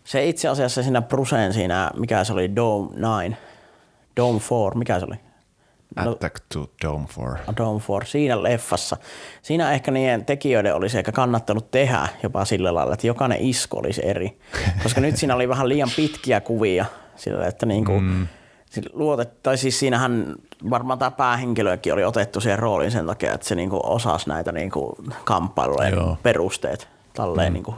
Se itse asiassa siinä Bruseen siinä, mikä se oli, Dome 9, Dome 4, mikä se oli? No- Attack to Dome 4. Dome 4, siinä leffassa. Siinä ehkä niiden tekijöiden olisi ehkä kannattanut tehdä jopa sillä lailla, että jokainen isku olisi eri. Koska nyt siinä oli vähän liian pitkiä kuvia, sillä että niin kuin, mm. luotet, tai siis siinähän varmaan tämä päähenkilökin oli otettu siihen rooliin sen takia, että se niin kuin osasi näitä niin kuin kamppailujen Joo. perusteet tälleen mm. niin kuin,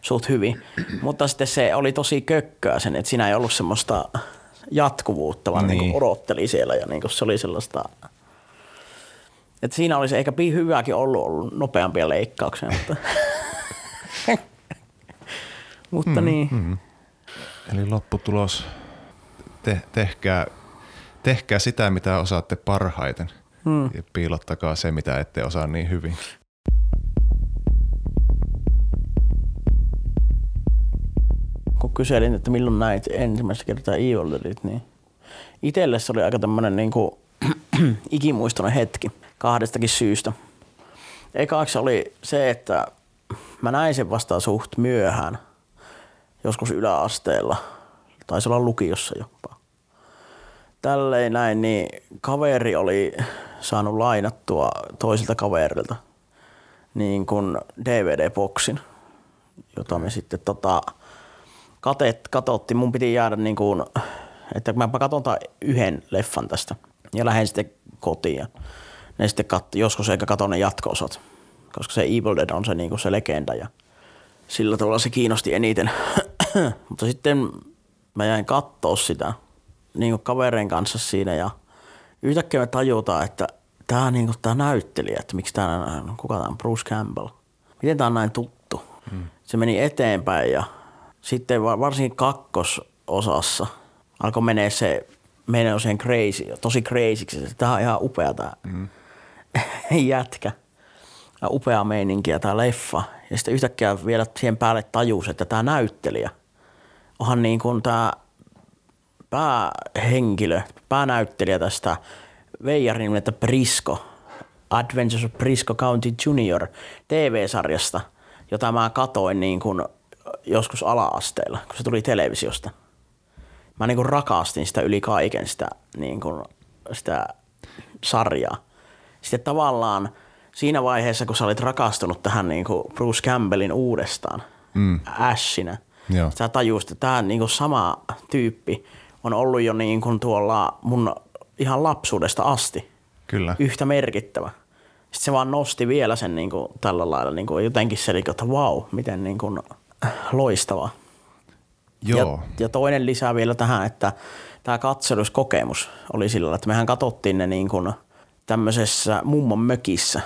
suht hyvin. Mutta sitten se oli tosi kökköä sen, että siinä ei ollut semmoista jatkuvuutta, vaan niin. Niin odotteli siellä ja niin se oli sellaista, että siinä olisi ehkä hyväkin ollut, ollut nopeampia leikkauksia, mutta, mutta mm, niin. Mm. Eli lopputulos, te, tehkää, tehkää sitä, mitä osaatte parhaiten mm. ja piilottakaa se, mitä ette osaa niin hyvin. Kun kyselin, että milloin näit ensimmäistä kertaa Evil Deadit, niin itselle se oli aika tämmöinen niin kuin, ikimuistoinen hetki kahdestakin syystä. Ekaaksi oli se, että mä näin sen vasta suht myöhään, joskus yläasteella, taisi olla lukiossa jopa. Tälleen näin, niin kaveri oli saanut lainattua toisilta kaverilta niin kuin DVD-boksin, jota me sitten tota, katet, katotti, mun piti jäädä niin kuin, että mä katson yhden leffan tästä ja lähden sitten kotiin ja ne sitten kat, joskus eikä katso ne jatko koska se Evil Dead on se, niin kuin se legenda ja sillä tavalla se kiinnosti eniten. Mutta sitten mä jäin kattoo sitä niin kuin kavereiden kanssa siinä ja yhtäkkiä me tajutaan, että tämä niin kuin, tää näyttelijä, että miksi tämä, kuka tämä on, Bruce Campbell. Miten tämä on näin tuttu? Hmm. Se meni eteenpäin ja sitten varsinkin kakkososassa alkoi menee se, menee siihen crazy, tosi crazyksi. Tämä on ihan upea tämä mm. jätkä. Ja upea meininki ja tämä leffa. Ja sitten yhtäkkiä vielä siihen päälle tajus, että tämä näyttelijä onhan niin kuin tämä päähenkilö, päänäyttelijä tästä Veijarin nimeltä Prisco, Adventures of Prisco County Junior TV-sarjasta, jota mä katoin niin kuin joskus ala-asteella, kun se tuli televisiosta. Mä niin kuin rakastin sitä yli kaiken sitä, niin kuin, sitä sarjaa. Sitten tavallaan siinä vaiheessa, kun sä olit rakastunut tähän niin kuin Bruce Campbellin uudestaan, mm. Ashinä, Joo. sä tajusit, että tämä niin kuin sama tyyppi on ollut jo niin kuin tuolla mun ihan lapsuudesta asti. Kyllä. Yhtä merkittävä. Sitten se vaan nosti vielä sen niin kuin tällä lailla niin kuin jotenkin se, että vau, wow, miten niin kuin – loistava. Joo. Ja, ja toinen lisää vielä tähän, että tämä katseluskokemus oli sillä että mehän katsottiin ne niin kuin tämmöisessä mummon mökissä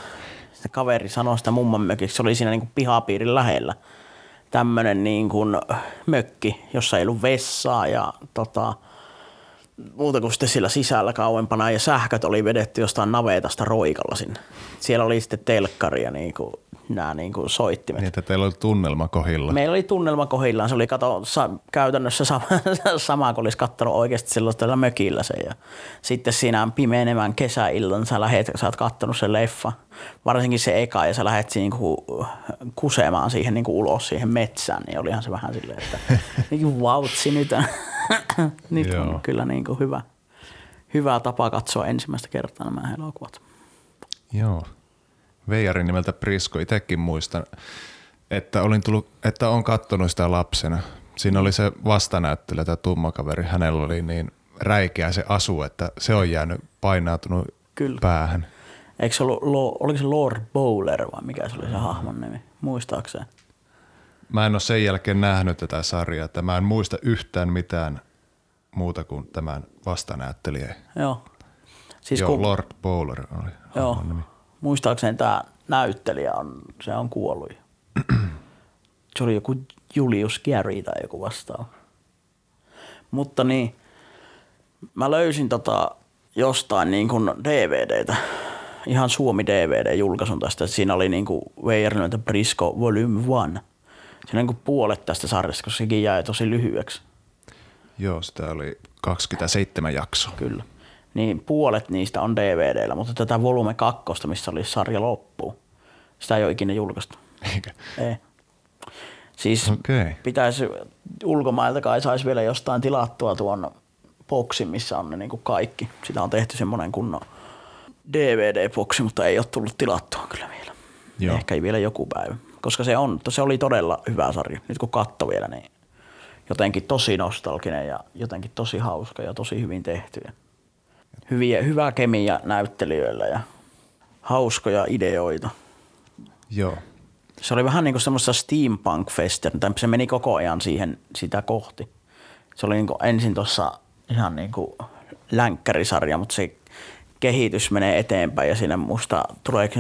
Se kaveri sanoi sitä mumman mökiksi, se oli siinä niin kuin pihapiirin lähellä. Tämmöinen niin kuin mökki, jossa ei ollut vessaa ja tota, muuta kuin sitten siellä sisällä kauempana ja sähköt oli vedetty jostain navetasta roikalla sinne. Siellä oli sitten telkkari ja niin kuin, nämä niin kuin soittimet. Niin, että teillä oli tunnelma kohilla. Meillä oli tunnelma kohillaan. Se oli kato, sa, käytännössä sama, sama kuin olisi katsonut oikeasti sellaista mökillä se. Ja sitten siinä pimenevän kesäillan sä lähet, sä oot kattonut sen leffa, varsinkin se eka, ja sä lähet niinku kusemaan siihen niinku ulos siihen metsään, niin olihan se vähän silleen, että niin vautsi nyt. nyt on kyllä niinku hyvä, hyvä tapa katsoa ensimmäistä kertaa nämä elokuvat. Joo. Veijarin nimeltä Prisko. Itsekin muistan, että olin tullut, että on kattonut sitä lapsena. Siinä oli se vastanäyttelijä, tämä tummakaveri. Hänellä oli niin räikeä se asu, että se on jäänyt painautunut Kyllä. päähän. Eikö se ollut, oliko se Lord Bowler vai mikä se oli se hahmon nimi, muistaakseen? Mä en ole sen jälkeen nähnyt tätä sarjaa, että mä en muista yhtään mitään muuta kuin tämän vastanäyttelijä. Joo. Siis Joo, kun, Lord Bowler oli Joo. nimi muistaakseni tämä näyttelijä on, se on kuollut. se oli joku Julius Gary tai joku vastaava. Mutta niin, mä löysin tota jostain niin kuin DVDtä, ihan Suomi DVD-julkaisun tästä. Siinä oli niin kuin Veijarinlöintä Brisco Volume 1. Siinä niin kuin puolet tästä sarjasta, koska sekin jäi tosi lyhyeksi. Joo, sitä oli 27 jaksoa. Kyllä niin puolet niistä on DVDllä, mutta tätä volume 2, missä oli sarja loppu, sitä ei ole ikinä julkaistu. Eikä? Ei. Siis okay. pitäisi ulkomailta kai saisi vielä jostain tilattua tuon boksin, missä on ne niin kuin kaikki. Sitä on tehty semmoinen kunnon DVD-boksi, mutta ei ole tullut tilattua kyllä vielä. Joo. Ehkä ei vielä joku päivä. Koska se, on, se oli todella hyvä sarja. Nyt kun katso vielä, niin jotenkin tosi nostalginen ja jotenkin tosi hauska ja tosi hyvin tehty hyviä, hyvä kemia näyttelijöillä ja hauskoja ideoita. Joo. Se oli vähän niin kuin semmoista steampunk fester, se meni koko ajan siihen sitä kohti. Se oli niin kuin ensin tuossa ihan niin kuin länkkärisarja, mutta se kehitys menee eteenpäin ja sinne musta tulee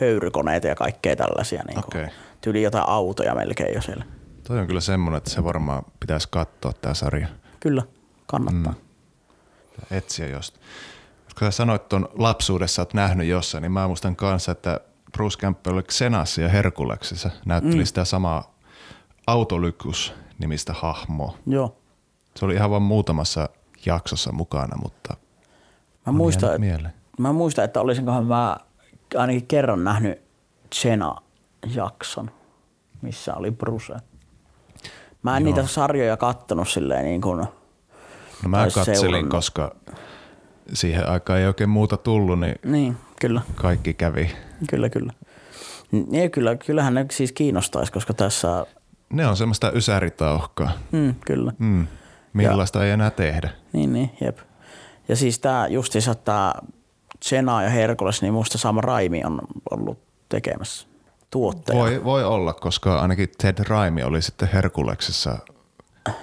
höyrykoneita ja kaikkea tällaisia. Niin kuin, okay. Tyyli jotain autoja melkein jo siellä. Toi on kyllä semmoinen, että se varmaan pitäisi katsoa tämä sarja. Kyllä, kannattaa. Mm. Etsiä jostain kun sä sanoit tuon lapsuudessa, että nähnyt jossain, niin mä muistan kanssa, että Bruce Campbell oli Xenassa ja Herkuleksissa näytteli mm. sitä samaa Autolykus nimistä hahmoa. Joo. Se oli ihan vain muutamassa jaksossa mukana, mutta mä muistan, että, mä muistan, että olisinkohan mä ainakin kerran nähnyt Xena-jakson, missä oli Bruce. Mä en Joo. niitä sarjoja kattonut silleen niin kuin No mä katselin, seurannut. koska siihen aikaan ei oikein muuta tullut, niin, niin kyllä. kaikki kävi. Kyllä, kyllä. Niin, kyllä, kyllähän ne siis kiinnostaisi, koska tässä... Ne on semmoista ysäritauhkaa. Mm, kyllä. Mm. Millaista ja, ei enää tehdä. Niin, niin, jep. Ja siis tämä justiinsa tämä Sena ja Herkules, niin muista sama Raimi on ollut tekemässä tuotteja. Voi, voi olla, koska ainakin Ted Raimi oli sitten Herkuleksessa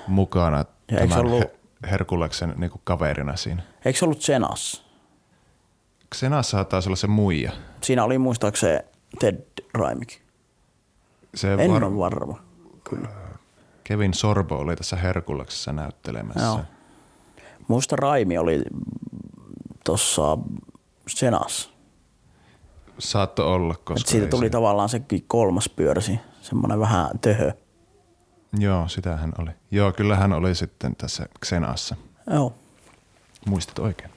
mukana. Ja eikö ollut, Herkuleksen niin kuin kaverina siinä. Eikö se ollut Xenas? Xenassa taisi olla se muija. Siinä oli muistaakseni Ted Raimik. Se en var... ole varma. Kyllä. Kevin Sorbo oli tässä Herkuleksessa näyttelemässä. Joo. Muista Raimi oli tuossa Senas. Saatto olla, koska... Et siitä tuli se... tavallaan se kolmas pyörsi, semmoinen vähän töhö. Joo, sitähän oli. Joo, kyllä hän oli sitten tässä Xenassa. Joo. Muistat oikein.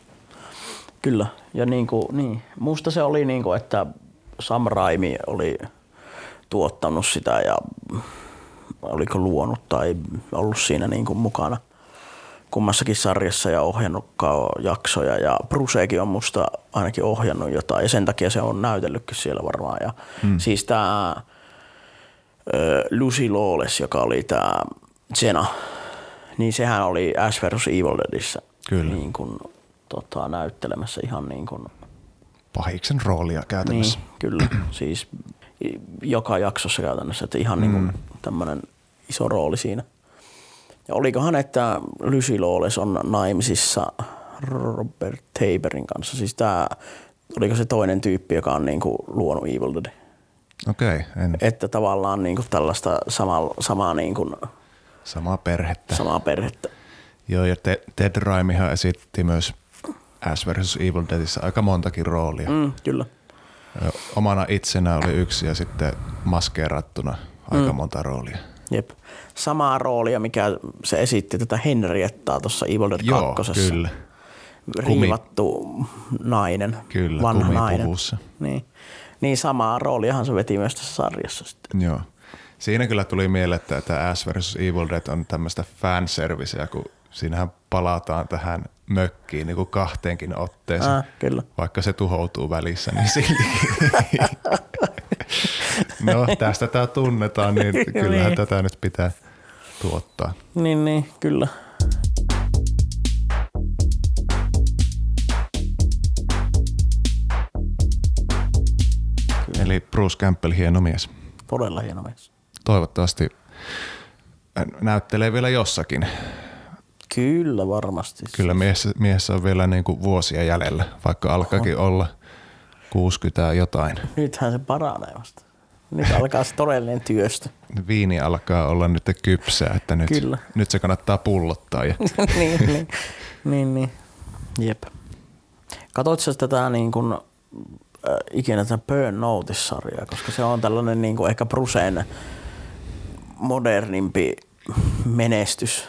Kyllä, ja niin kuin, niin. musta se oli niin kuin, että Sam Raimi oli tuottanut sitä ja oliko luonut tai ollut siinä niin kuin mukana kummassakin sarjassa ja ohjannut jaksoja ja Bruceekin on musta ainakin ohjannut jotain ja sen takia se on näytellytkin siellä varmaan. Ja mm. Siis tämä Lucy Lawless, joka oli tämä Jenna, niin sehän oli Ash vs. Evil Deadissä Kyllä. Niin kuin, tota, näyttelemässä ihan niin kuin, pahiksen roolia käytännössä. Niin, kyllä, siis joka jaksossa käytännössä, että ihan niin mm. niin tämmöinen iso rooli siinä. Ja olikohan, että Lucy Lawless on naimisissa Robert Taberin kanssa, siis tämä oliko se toinen tyyppi, joka on niin kuin luonut Evil Dead. Okei, en. Että tavallaan niin kuin tällaista samaa, samaa, niin kuin, Samaa perhettä. samaa perhettä. Joo, ja Te- Ted Raimihan esitti myös Ash vs. Evil Deadissä aika montakin roolia. Mm, kyllä. Omana itsenä oli yksi ja sitten maskeerattuna aika monta roolia. Jep. Samaa roolia, mikä se esitti tätä Henriettaa tuossa Evil Dead Joo, 2. kyllä. Riivattu nainen, Kyllä, vanha nainen. Niin. Niin samaa rooliahan se veti myös tässä sarjassa sitten. Joo. Siinä kyllä tuli mieleen, että tämä Ash vs. Evil Dead on tämmöistä fanserviceä, kun siinähän palataan tähän mökkiin niin kuin kahteenkin otteeseen. Ah, kyllä. Vaikka se tuhoutuu välissä, niin siltikin. no tästä tämä tunnetaan, niin kyllähän Niin. tätä nyt pitää tuottaa. Niin, niin, kyllä. Eli Bruce Campbell, hieno mies. Todella hieno mies. Toivottavasti näyttelee vielä jossakin. Kyllä varmasti. Kyllä miehessä, miehessä on vielä niin kuin vuosia jäljellä, vaikka alkaakin olla 60 ja jotain. Nythän se paranee vasta. Nyt alkaa se todellinen työstö. Viini alkaa olla nyt kypsää, että nyt, Kyllä. nyt se kannattaa pullottaa. Ja, niin, niin, niin, niin. Jep. Katoitko sä tätä niin kuin, äh, ikinä tätä Burn Notice-sarjaa, koska se on tällainen niin kuin ehkä Bruceen modernimpi menestys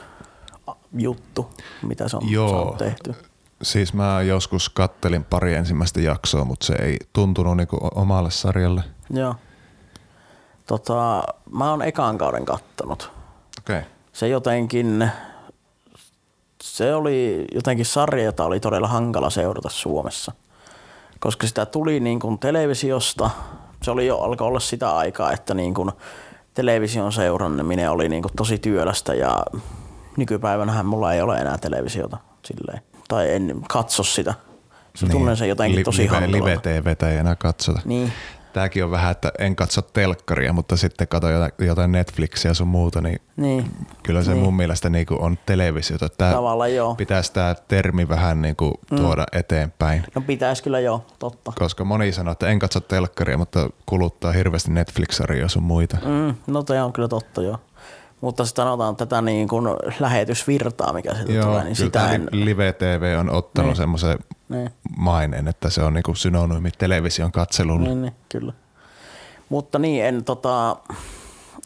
juttu, mitä se on Joo. saanut tehty. siis mä joskus kattelin pari ensimmäistä jaksoa, mutta se ei tuntunut niin kuin omalle sarjalle. Joo. Tota, mä oon ekan kauden kattonut. Okei. Okay. se jotenkin, se oli jotenkin sarja, jota oli todella hankala seurata Suomessa. Koska sitä tuli niin kuin televisiosta, se oli jo, alkoi olla sitä aikaa, että niin kuin television seurannaminen oli niin kuin tosi työlästä ja nykypäivänähän mulla ei ole enää televisiota silleen. Tai en katso sitä. Se niin. tunnen sen jotenkin Li- tosi live, hankalalta. Live-TVtä ei enää katsota. Niin, Tämäkin on vähän, että en katso telkkaria, mutta sitten katso jotain, Netflixiä sun muuta, niin niin. kyllä se Niin. mun mielestä niinku on televisiota. Tää Tavallaan joo. pitäisi tämä termi vähän niinku tuoda eteenpäin. No pitäisi kyllä joo, totta. Koska moni sanoo, että en katso telkkaria, mutta kuluttaa hirveästi Netflix-sarjoja sun muita. Mm, no toi on kyllä totta joo. Mutta sitten sanotaan tätä niin kuin lähetysvirtaa, mikä sieltä Joo, tulee, niin sitä en... Live TV on ottanut Niin. semmoisen Niin, maineen, että se on niinku synonyymi television katselulle. niin, niin, kyllä. Mutta niin, en tota,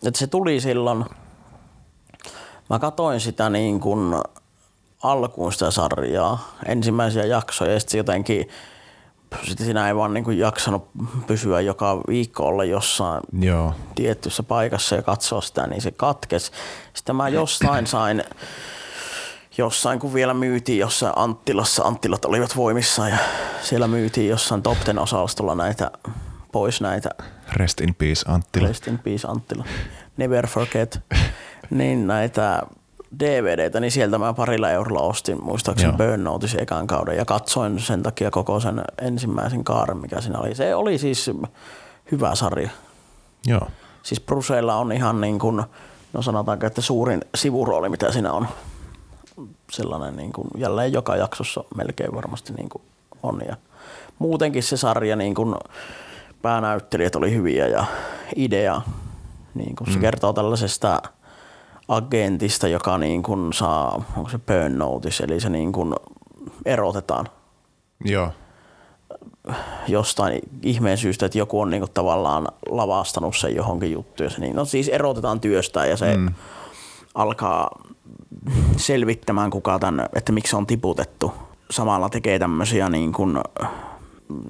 että se tuli silloin, mä katoin sitä niin kuin alkuun sitä sarjaa, ensimmäisiä jaksoja ja sitten jotenkin sitten siinä ei vaan niin kuin jaksanut pysyä joka viikko olla jossain Joo, tietyssä paikassa ja katsoa sitä, niin se katkes. Sitten mä jostain sain, jossain kun vielä myytiin jossain Anttilassa, Anttilat olivat voimissaan ja siellä myytiin jossain Top Ten osastolla näitä pois näitä rest in peace Anttila. Rest in peace Anttila, Never Forget, niin näitä DVDtä, niin sieltä mä parilla eurolla ostin muistaakseni Joo. Burn Notice ekan kauden ja katsoin sen takia koko sen ensimmäisen kaaren, mikä siinä oli. Se oli siis hyvä sarja. Joo, Siis Bruceilla on ihan niin kuin, no sanotaanko, että suurin sivurooli, mitä siinä on. Sellainen niin kuin, jälleen joka jaksossa melkein varmasti niin kuin on. Ja muutenkin se sarja, niin kuin, päänäyttelijät oli hyviä ja idea, niin kuin se kertoo tällaisesta agentista, joka niin kuin saa, onko se burn notice, eli se niin kuin erotetaan joo, jostain ihmeen syystä, että joku on niinku tavallaan lavastanut sen johonkin juttuun. Se niin, no siis erotetaan työstä ja se mm. alkaa selvittämään kuka tämän, että miksi se on tiputettu. Samalla tekee tämmöisiä niin kuin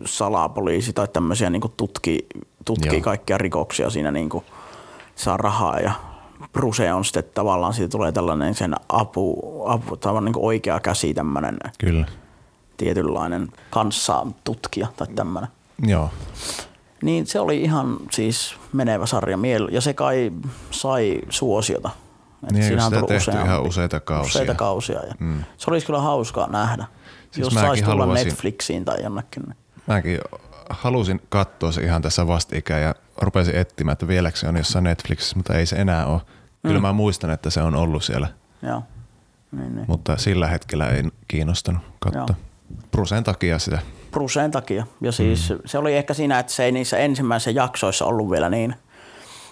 salapoliisi tai tämmöisiä niin kuin tutki, tutkii Joo. kaikkia rikoksia siinä niin kuin saa rahaa ja Bruce on sitten tavallaan, siitä tulee tällainen sen apu, apu tavallaan niin oikea käsi tämmöinen kyllä. tietynlainen kanssatutkija tai tämmöinen. Joo, Niin se oli ihan siis menevä sarja miel ja se kai sai suosiota. Et Niin, siinä on sitä tullut tehty useampi- ihan useita kausia. Useita kausia ja mm. Se olisi kyllä hauskaa nähdä. Siis jos saisi tulla haluaisin- Netflixiin tai jonnekin. niin- mäkin halusin katsoa se ihan tässä vastikään ja rupesin etsimään, että vieläkö se on jossain Netflixissä, mutta ei se enää ole. Kyllä mä muistan, että se on ollut siellä, Joo. Niin, niin. mutta sillä hetkellä ei kiinnostanut katsoa. Brucen takia sitä Bruceen takia. Ja siis mm. se oli ehkä siinä, että se ei niissä ensimmäisissä jaksoissa ollut vielä niin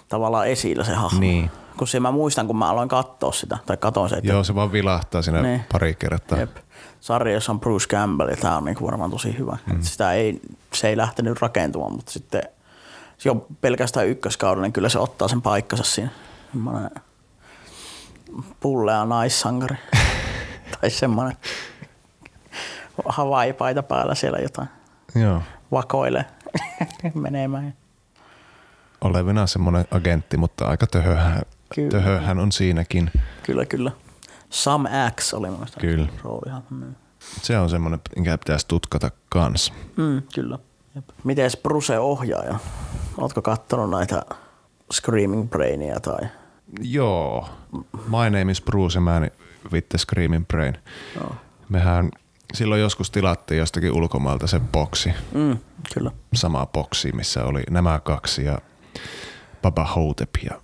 tavallaan esillä se hahmo. Niin. Kun se mä muistan, kun mä aloin katsoa sitä, tai katon se, että Joo, se vaan vilahtaa siinä Niin. pari kertaa. Jep. Sarjassa on Bruce Campbell ja tämä on niinku varmaan tosi hyvä. Mm. Sitä ei, se ei lähtenyt rakentumaan, mutta sitten jo pelkästään ykköskaudella, niin kyllä se ottaa sen paikkansa siinä. Semmoinen pullea naissankari. tai semmoinen Hawaii-paita päällä siellä jotain Joo. vakoilee menemään. Olevina semmoinen agentti, mutta aika töhöhän, Kyllä. töhöhän on siinäkin. Kyllä, kyllä. Sam X oli mun Kyllä. roolihan. Mm. Se on semmoinen, mikä pitäisi tutkata kans. Mm, kyllä. Jep. Mites Bruce ohjaaja? Ootko kattonut näitä Screaming Brainia tai? Joo. My name is Bruce Man with the Screaming Brain. Joo. Mehän silloin joskus tilattiin jostakin ulkomailta se boksi. Mm, kyllä. Sama boksi, missä oli nämä kaksi ja Baba Hotep ja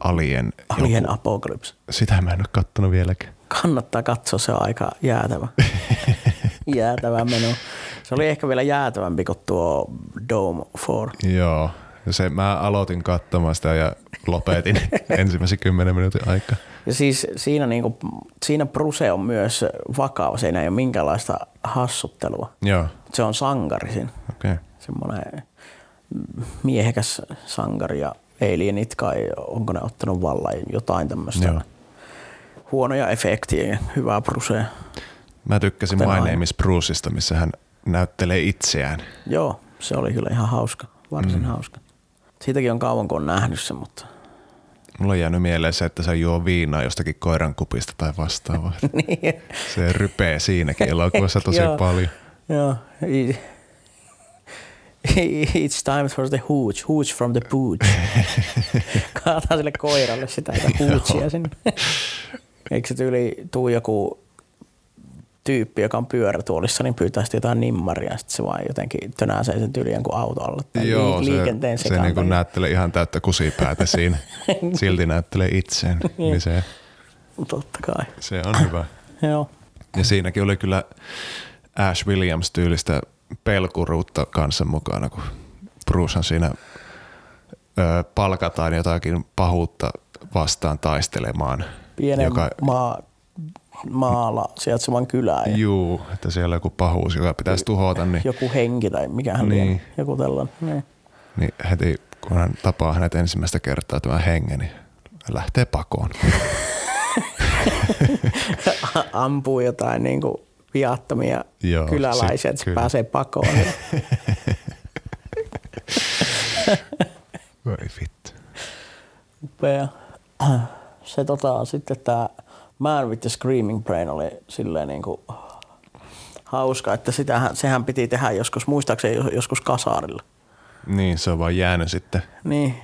Alien. Alien joku. Apocalypse. Sitä mä en ole kattonut vieläkään. Kannattaa katsoa, se on aika jäätävä. jäätävä meno. Se oli ehkä vielä jäätävämpi kuin tuo Dome 4. Joo. Ja se, mä aloitin katsomaan sitä ja lopetin ensimmäisen kymmenen minuutin aikaa. Ja siis siinä, niinku, siinä Bruce on myös vakava, siinä ei ole minkäänlaista hassuttelua. Joo, Se on sankari siinä. okei. Okay. semmoinen miehekäs sankari ja alienit kai, onko ne ottanut vallan jotain tämmöistä Joo. huonoja efektejä ja hyvää brusea. Mä tykkäsin Kuten My. Name is Bruceista, missä hän näyttelee itseään. Joo, se oli kyllä ihan hauska, varsin mm. hauska. Siitäkin on kauan kun on nähnyt sen, mutta Mulla on jäänyt mieleen se, että se juo viinaa jostakin koirankupista tai vastaavaa. niin. Se rypee siinäkin elokuvassa tosi Joo. paljon. Joo. It's time for the hooch, hooch from the pooch. Kaataa sille koiralle sitä hoochia sinne. Eikö se tyyli tuu joku tyyppi, joka on pyörätuolissa, niin pyytää sitten jotain nimmaria, sitten se vaan jotenkin tönäsee sen tyyli jonkun auto alle. Tai Joo, lii- liikenteen se, se niin tai- näyttelee ihan täyttä kusipäätä siinä. Silti näyttelee itseen. niin se, Totta kai. se on hyvä. Joo. Ja siinäkin oli kyllä Ash Williams-tyylistä pelkuruutta kanssa mukana, kun Brucehan siinä ö, palkataan jotakin pahuutta vastaan taistelemaan. Pienen joka... maa, maalla sijaitsevan kylään. Ja juu, että siellä on joku pahuus, joka pitäisi tuhota, niin, joku henki tai mikähän Niin. niin. joku tällainen. Niin. niin heti kun hän tapaa hänet ensimmäistä kertaa tämän hengen, niin hän lähtee pakoon. ampuu jotain niin kuin viattomia Joo, kyläläisiä, sit- että kyllä. pääsee pakoon. Voi vittu. Upea. Se tota, sitten tämä Man with the Screaming Brain oli silleen niin kuin hauska, että sitähän, sehän piti tehdä joskus, muistaakseni jos- joskus kasarilla. Niin, se on vaan jäänyt sitten. Niin,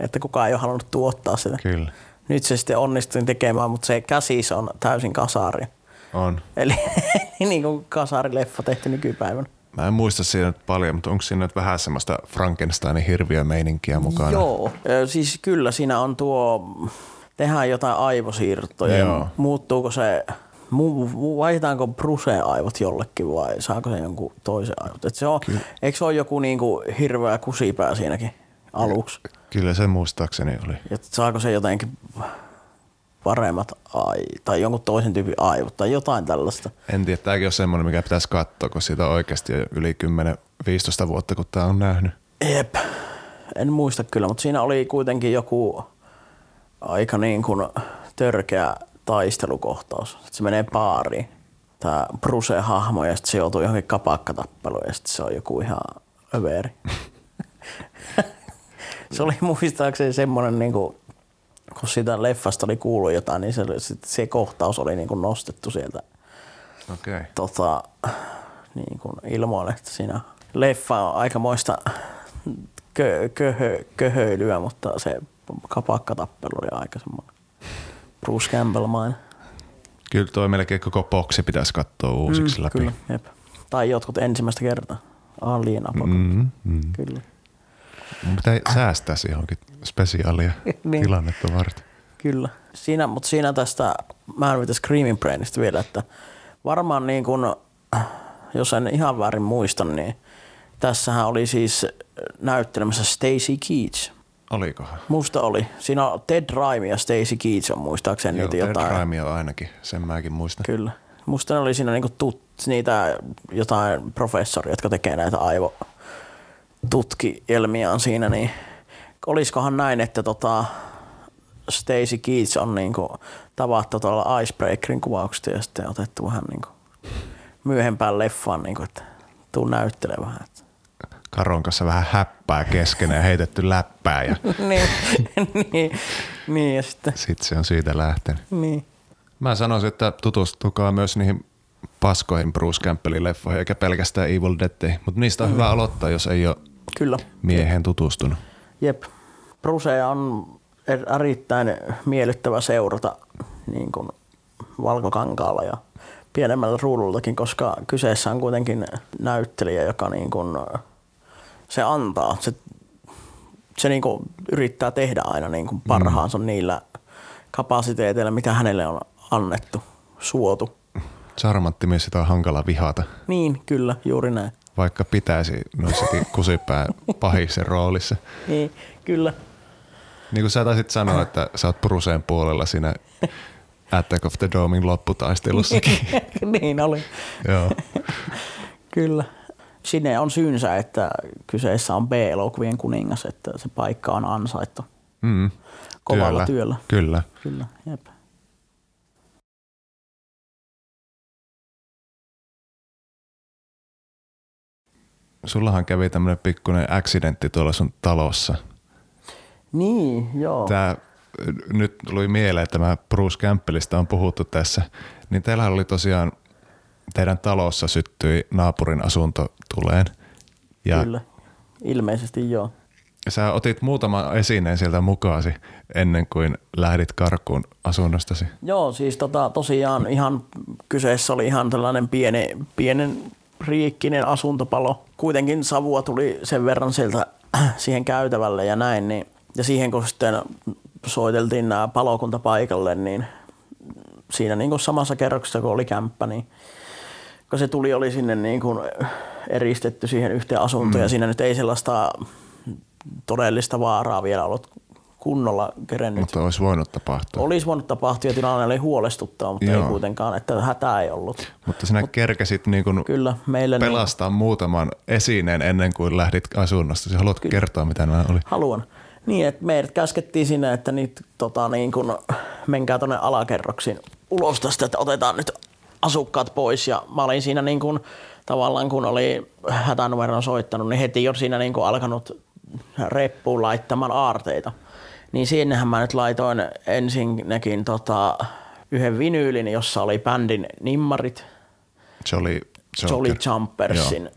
että kukaan ei ole halunnut tuottaa sitä. Kyllä. Nyt se sitten onnistuin tekemään, mutta se käsis on täysin kasari. On. Eli niin kuin kasarileffa tehty nykypäivänä. Mä en muista siinä nyt paljon, mutta onko siinä nyt vähän semmoista Frankensteinin hirviömeininkiä mukana? Joo, siis kyllä siinä on tuo, tehdään jotain aivosiirtoja. Joo. Muuttuuko se, mu- vaihdetaanko Bruce aivot jollekin vai saako se jonkun toisen aivot? Et se on, eikö se ole joku niinku hirveä kusipää siinäkin aluksi? Kyllä se muistaakseni oli. Ja saako se jotenkin paremmat ai, tai jonkun toisen tyypin aivot tai jotain tällaista. En tiedä, tämäkin on semmoinen, mikä pitäisi katsoa, kun siitä on oikeasti jo yli 10-15 vuotta, kun tämä on nähnyt. Jep. En muista kyllä, mutta siinä oli kuitenkin joku aika niin kuin törkeä taistelukohtaus. Se menee baariin, tämä Bruce-hahmo, ja sitten se joutuu johonkin kapakkatappeluun, ja sitten se on joku ihan överi. se oli muistaakseni semmoinen, niin kuin, kun siitä leffasta oli kuullut jotain, niin se, se, se kohtaus oli niin kuin nostettu sieltä. Okay. tota, niin kuin ilmoille, että siinä leffa on aikamoista kö, köhö, köhöilyä, mutta se kapakkatappelu oli aika semmoinen Bruce Campbell-mainen. Kyllä toi melkein koko boksi pitäisi katsoa uusiksi mm, läpi. Kyllä, jep. Tai jotkut ensimmäistä kertaa. Alien. Mm, mm. Kyllä. Mun pitää säästää se johonkin spesiaalia Niin. tilannetta varten. Kyllä. Siinä, mutta siinä tästä with the Screaming Brainista vielä, että varmaan niin kuin, jos en ihan väärin muista, niin tässähän oli siis näyttelemässä Stacy Keats. Olikohan? Musta oli. Siinä on Ted Raimi ja Stacy Keats on muistaakseni Joo, Ted jotain. Raimi on ainakin, sen mäkin muistan. Kyllä. Musta ne oli siinä niinku tut, niitä jotain professoria, jotka tekee näitä aivotutkielmiaan siinä, niin olisikohan näin, että tota Stacy Keats on niinku tavattu tuolla Icebreakerin kuvauksesta ja sitten otettu vähän niinku myöhempään leffaan, niinku, että tuu näyttelemään. Karon kanssa vähän häppää keskenään ja heitetty läppää ja niin, niin, niin, ja sitten, sitten se on siitä lähtenyt. niin. Mä sanoisin, että tutustukaa myös niihin paskoihin Bruce Campbellin leffoihin, eikä pelkästään Evil Deadiin. Mutta niistä on hyvä aloittaa, jos ei ole Kyllä. mieheen tutustunut. Jep. Brusea on er- erittäin miellyttävä seurata niin kuin valkokankaalla ja pienemmällä ruudultakin, koska kyseessä on kuitenkin näyttelijä, joka niin kuin, se antaa, se, se niin kuin yrittää tehdä aina niin kuin parhaansa mm. niillä kapasiteeteilla, mitä hänelle on annettu, suotu. Charmantti mies, sitä on hankala vihata, Niin, kyllä, juuri näin. vaikka pitäisi noissakin kusipää pahisen roolissa. Niin, kyllä. Niin kuin sä taisit sanoa, että sä oot Bruseen puolella siinä Attack of the Domein lopputaistelussakin. niin oli. Joo. Kyllä. Sinne on syynsä, että kyseessä on B-elokuvien kuningas, että se paikka on ansaittu Mm. kovalla työllä. Kyllä. Kyllä, jep. Sullahan kävi tämmönen pikkuinen accidentti tuolla sun talossa. Niin, joo. Tää, nyt tuli mieleen, että mä Bruce Campbellista on puhuttu tässä, niin teillä oli tosiaan, teidän talossa syttyi naapurin asunto tuleen. Ja Kyllä. Ilmeisesti joo. sä otit muutaman esineen sieltä mukaasi ennen kuin lähdit karkuun asunnostasi. Joo, siis tota, tosiaan ihan kyseessä oli ihan tällainen pieni, pienen riikkinen asuntopalo. Kuitenkin savua tuli sen verran sieltä siihen käytävälle ja näin. Niin, ja siihen kun sitten soiteltiin nämä palokunta paikalle, niin siinä niin kuin samassa kerroksessa kun oli kämppä, niin kun se tuli oli sinne niin kuin eristetty siihen yhteen asuntoon mm. ja siinä nyt ei sellaista todellista vaaraa vielä ollut kunnolla kerennyt Mutta olisi voinut tapahtua. olisi voinut tapahtua ja tilanne oli huolestuttava, mutta Joo. ei kuitenkaan, että hätää ei ollut. Mutta sinä kerkesit niin kuin Kyllä, meille niin, pelastaa muutaman esineen ennen kuin lähdit asunnosta. Sä haluat kertoa, mitä nämä oli? haluan. Niin, että meidät käskettiin sinne, että nyt tota, niin kun, menkää tuonne alakerroksiin ulos tästä, että otetaan nyt asukkaat pois. Ja mä olin siinä niin kun, tavallaan, kun oli hätänumeron soittanut, niin heti jo siinä niin kun, alkanut reppuun laittamaan aarteita. Niin sinnehän mä nyt laitoin ensinnäkin tota, yhden vinyylin, jossa oli bändin nimmarit, Jolly Joker. Jolly Jumpersin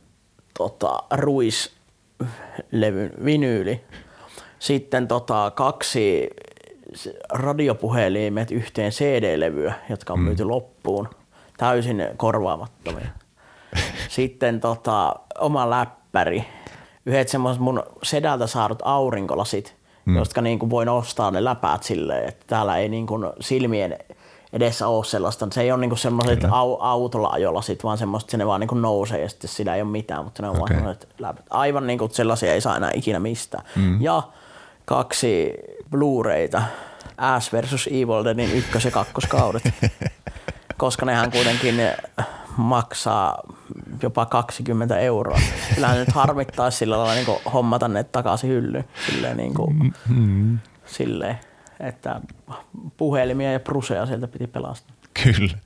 tota, Ruis-levyn vinyyli. Sitten tota, kaksi radiopuhelimet yhteen CD-levyä, jotka on myyty loppuun. Täysin korvaamattomia. Sitten tota, oma läppäri. Yhdet semmoiset mun sedältä saadut aurinkolasit, mm. jotka niin kuin voi nostaa ne läpäät silleen, että täällä ei niin kuin silmien edessä ole sellaista. Se ei ole niin semmoiset au, autolla ajolasit, vaan semmoiset, että ne vaan niin kuin nousee ja sitten sillä ei ole mitään, mutta ne on okay. vaan läpät. Aivan niin kuin sellaisia ei saa enää ikinä mistään. Mm. Ja kaksi Blu-rayta, Ash versus Evil Deadin ykkös- ja kakkoskaudet. koska nehän kuitenkin maksaa jopa 20 euroa. Kyllähän nyt harmittaisi sillä lailla niin hommata ne takaisin hyllyyn. Silleen, niin kuin, Mm, silleen, että puhelimia ja pruseja sieltä piti pelastaa. kyllä.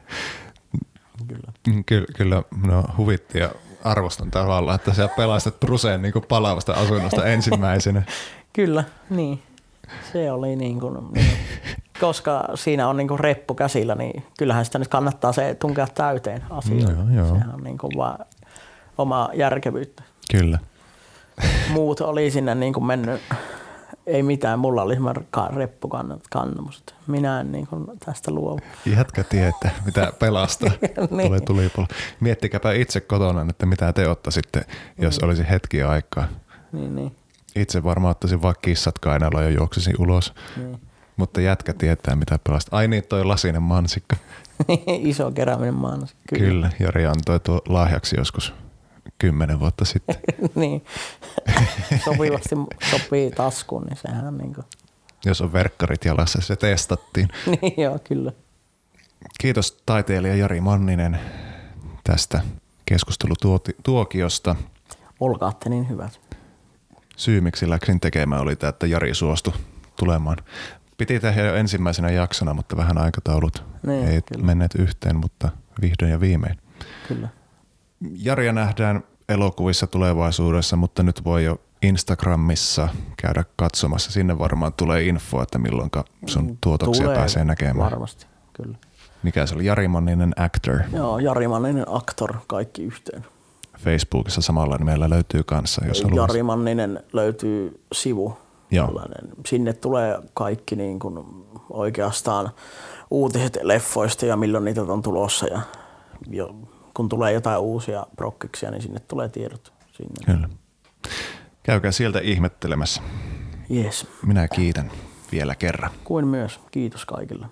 Kyllä. Mm, Kyllä, kyllä no, huvitti ja arvostan tavallaan, että sä pelastat Bruseen niin kuin palavasta asunnosta ensimmäisenä. Kyllä, niin. Se oli niin kuin, niin. Koska siinä on niin kuin reppu käsillä, niin kyllähän sitä nyt kannattaa se tunkea täyteen asioihin. Joo, joo. Sehän on niin kuin vaan oma järkevyyttä. Kyllä. Muut oli sinne niin kuin mennyt, ei mitään, mulla oli reppukannamus. Minä en niin kuin tästä luovu. Jätkä tietää, mitä pelastaa. Niin. Tulee tulipalo. Miettikääpä itse kotona, että mitä te ottaisitte, jos Mm. olisi hetki aikaa. Niin, niin, Itse varmaan ottaisin vaikka kissat kainaloa ja juoksisin ulos. niin. Mutta jätkä tietää, mitä pelastaa. Ai niin, toi lasinen mansikka. Iso kerääminen maanas. Kyllä. Kyllä, Jari antoi tuo lahjaksi joskus kymmenen vuotta sitten. niin, sopivasti sopii taskuun, niin sehän niin kuin... Jos on verkkarit jalassa, se testattiin. niin joo, kyllä. Kiitos taiteilija Jari Manninen tästä keskustelutuokiosta. Olkaatte niin hyvät. Syy, miksi läksin tekemään, oli tämä, että Jari suostui tulemaan. Piti tehdä jo ensimmäisenä jaksona, mutta vähän aikataulut niin, ei kyllä. menneet yhteen, mutta vihdoin ja viimein. Kyllä. Jaria nähdään elokuvissa tulevaisuudessa, mutta nyt voi jo Instagramissa käydä katsomassa. Sinne varmaan tulee info, että milloin sun mm, tuotoksia tulee pääsee näkemään. Varmasti, kyllä. Mikä se oli? Jari Manninen Actor. Joo, Jari Manninen Actor, kaikki yhteen. Facebookissa samalla nimellä löytyy kanssa, jos. Jari Manninen löytyy sivu. Joo. Sinne tulee kaikki niin kuin oikeastaan uutiset leffoista ja milloin niitä on tulossa. Ja jo, kun tulee jotain uusia prokkiksia, niin sinne tulee tiedot. Sinne. Kyllä. Käykää sieltä ihmettelemässä. Yes. Minä kiitän vielä kerran. Kuin myös. Kiitos kaikille.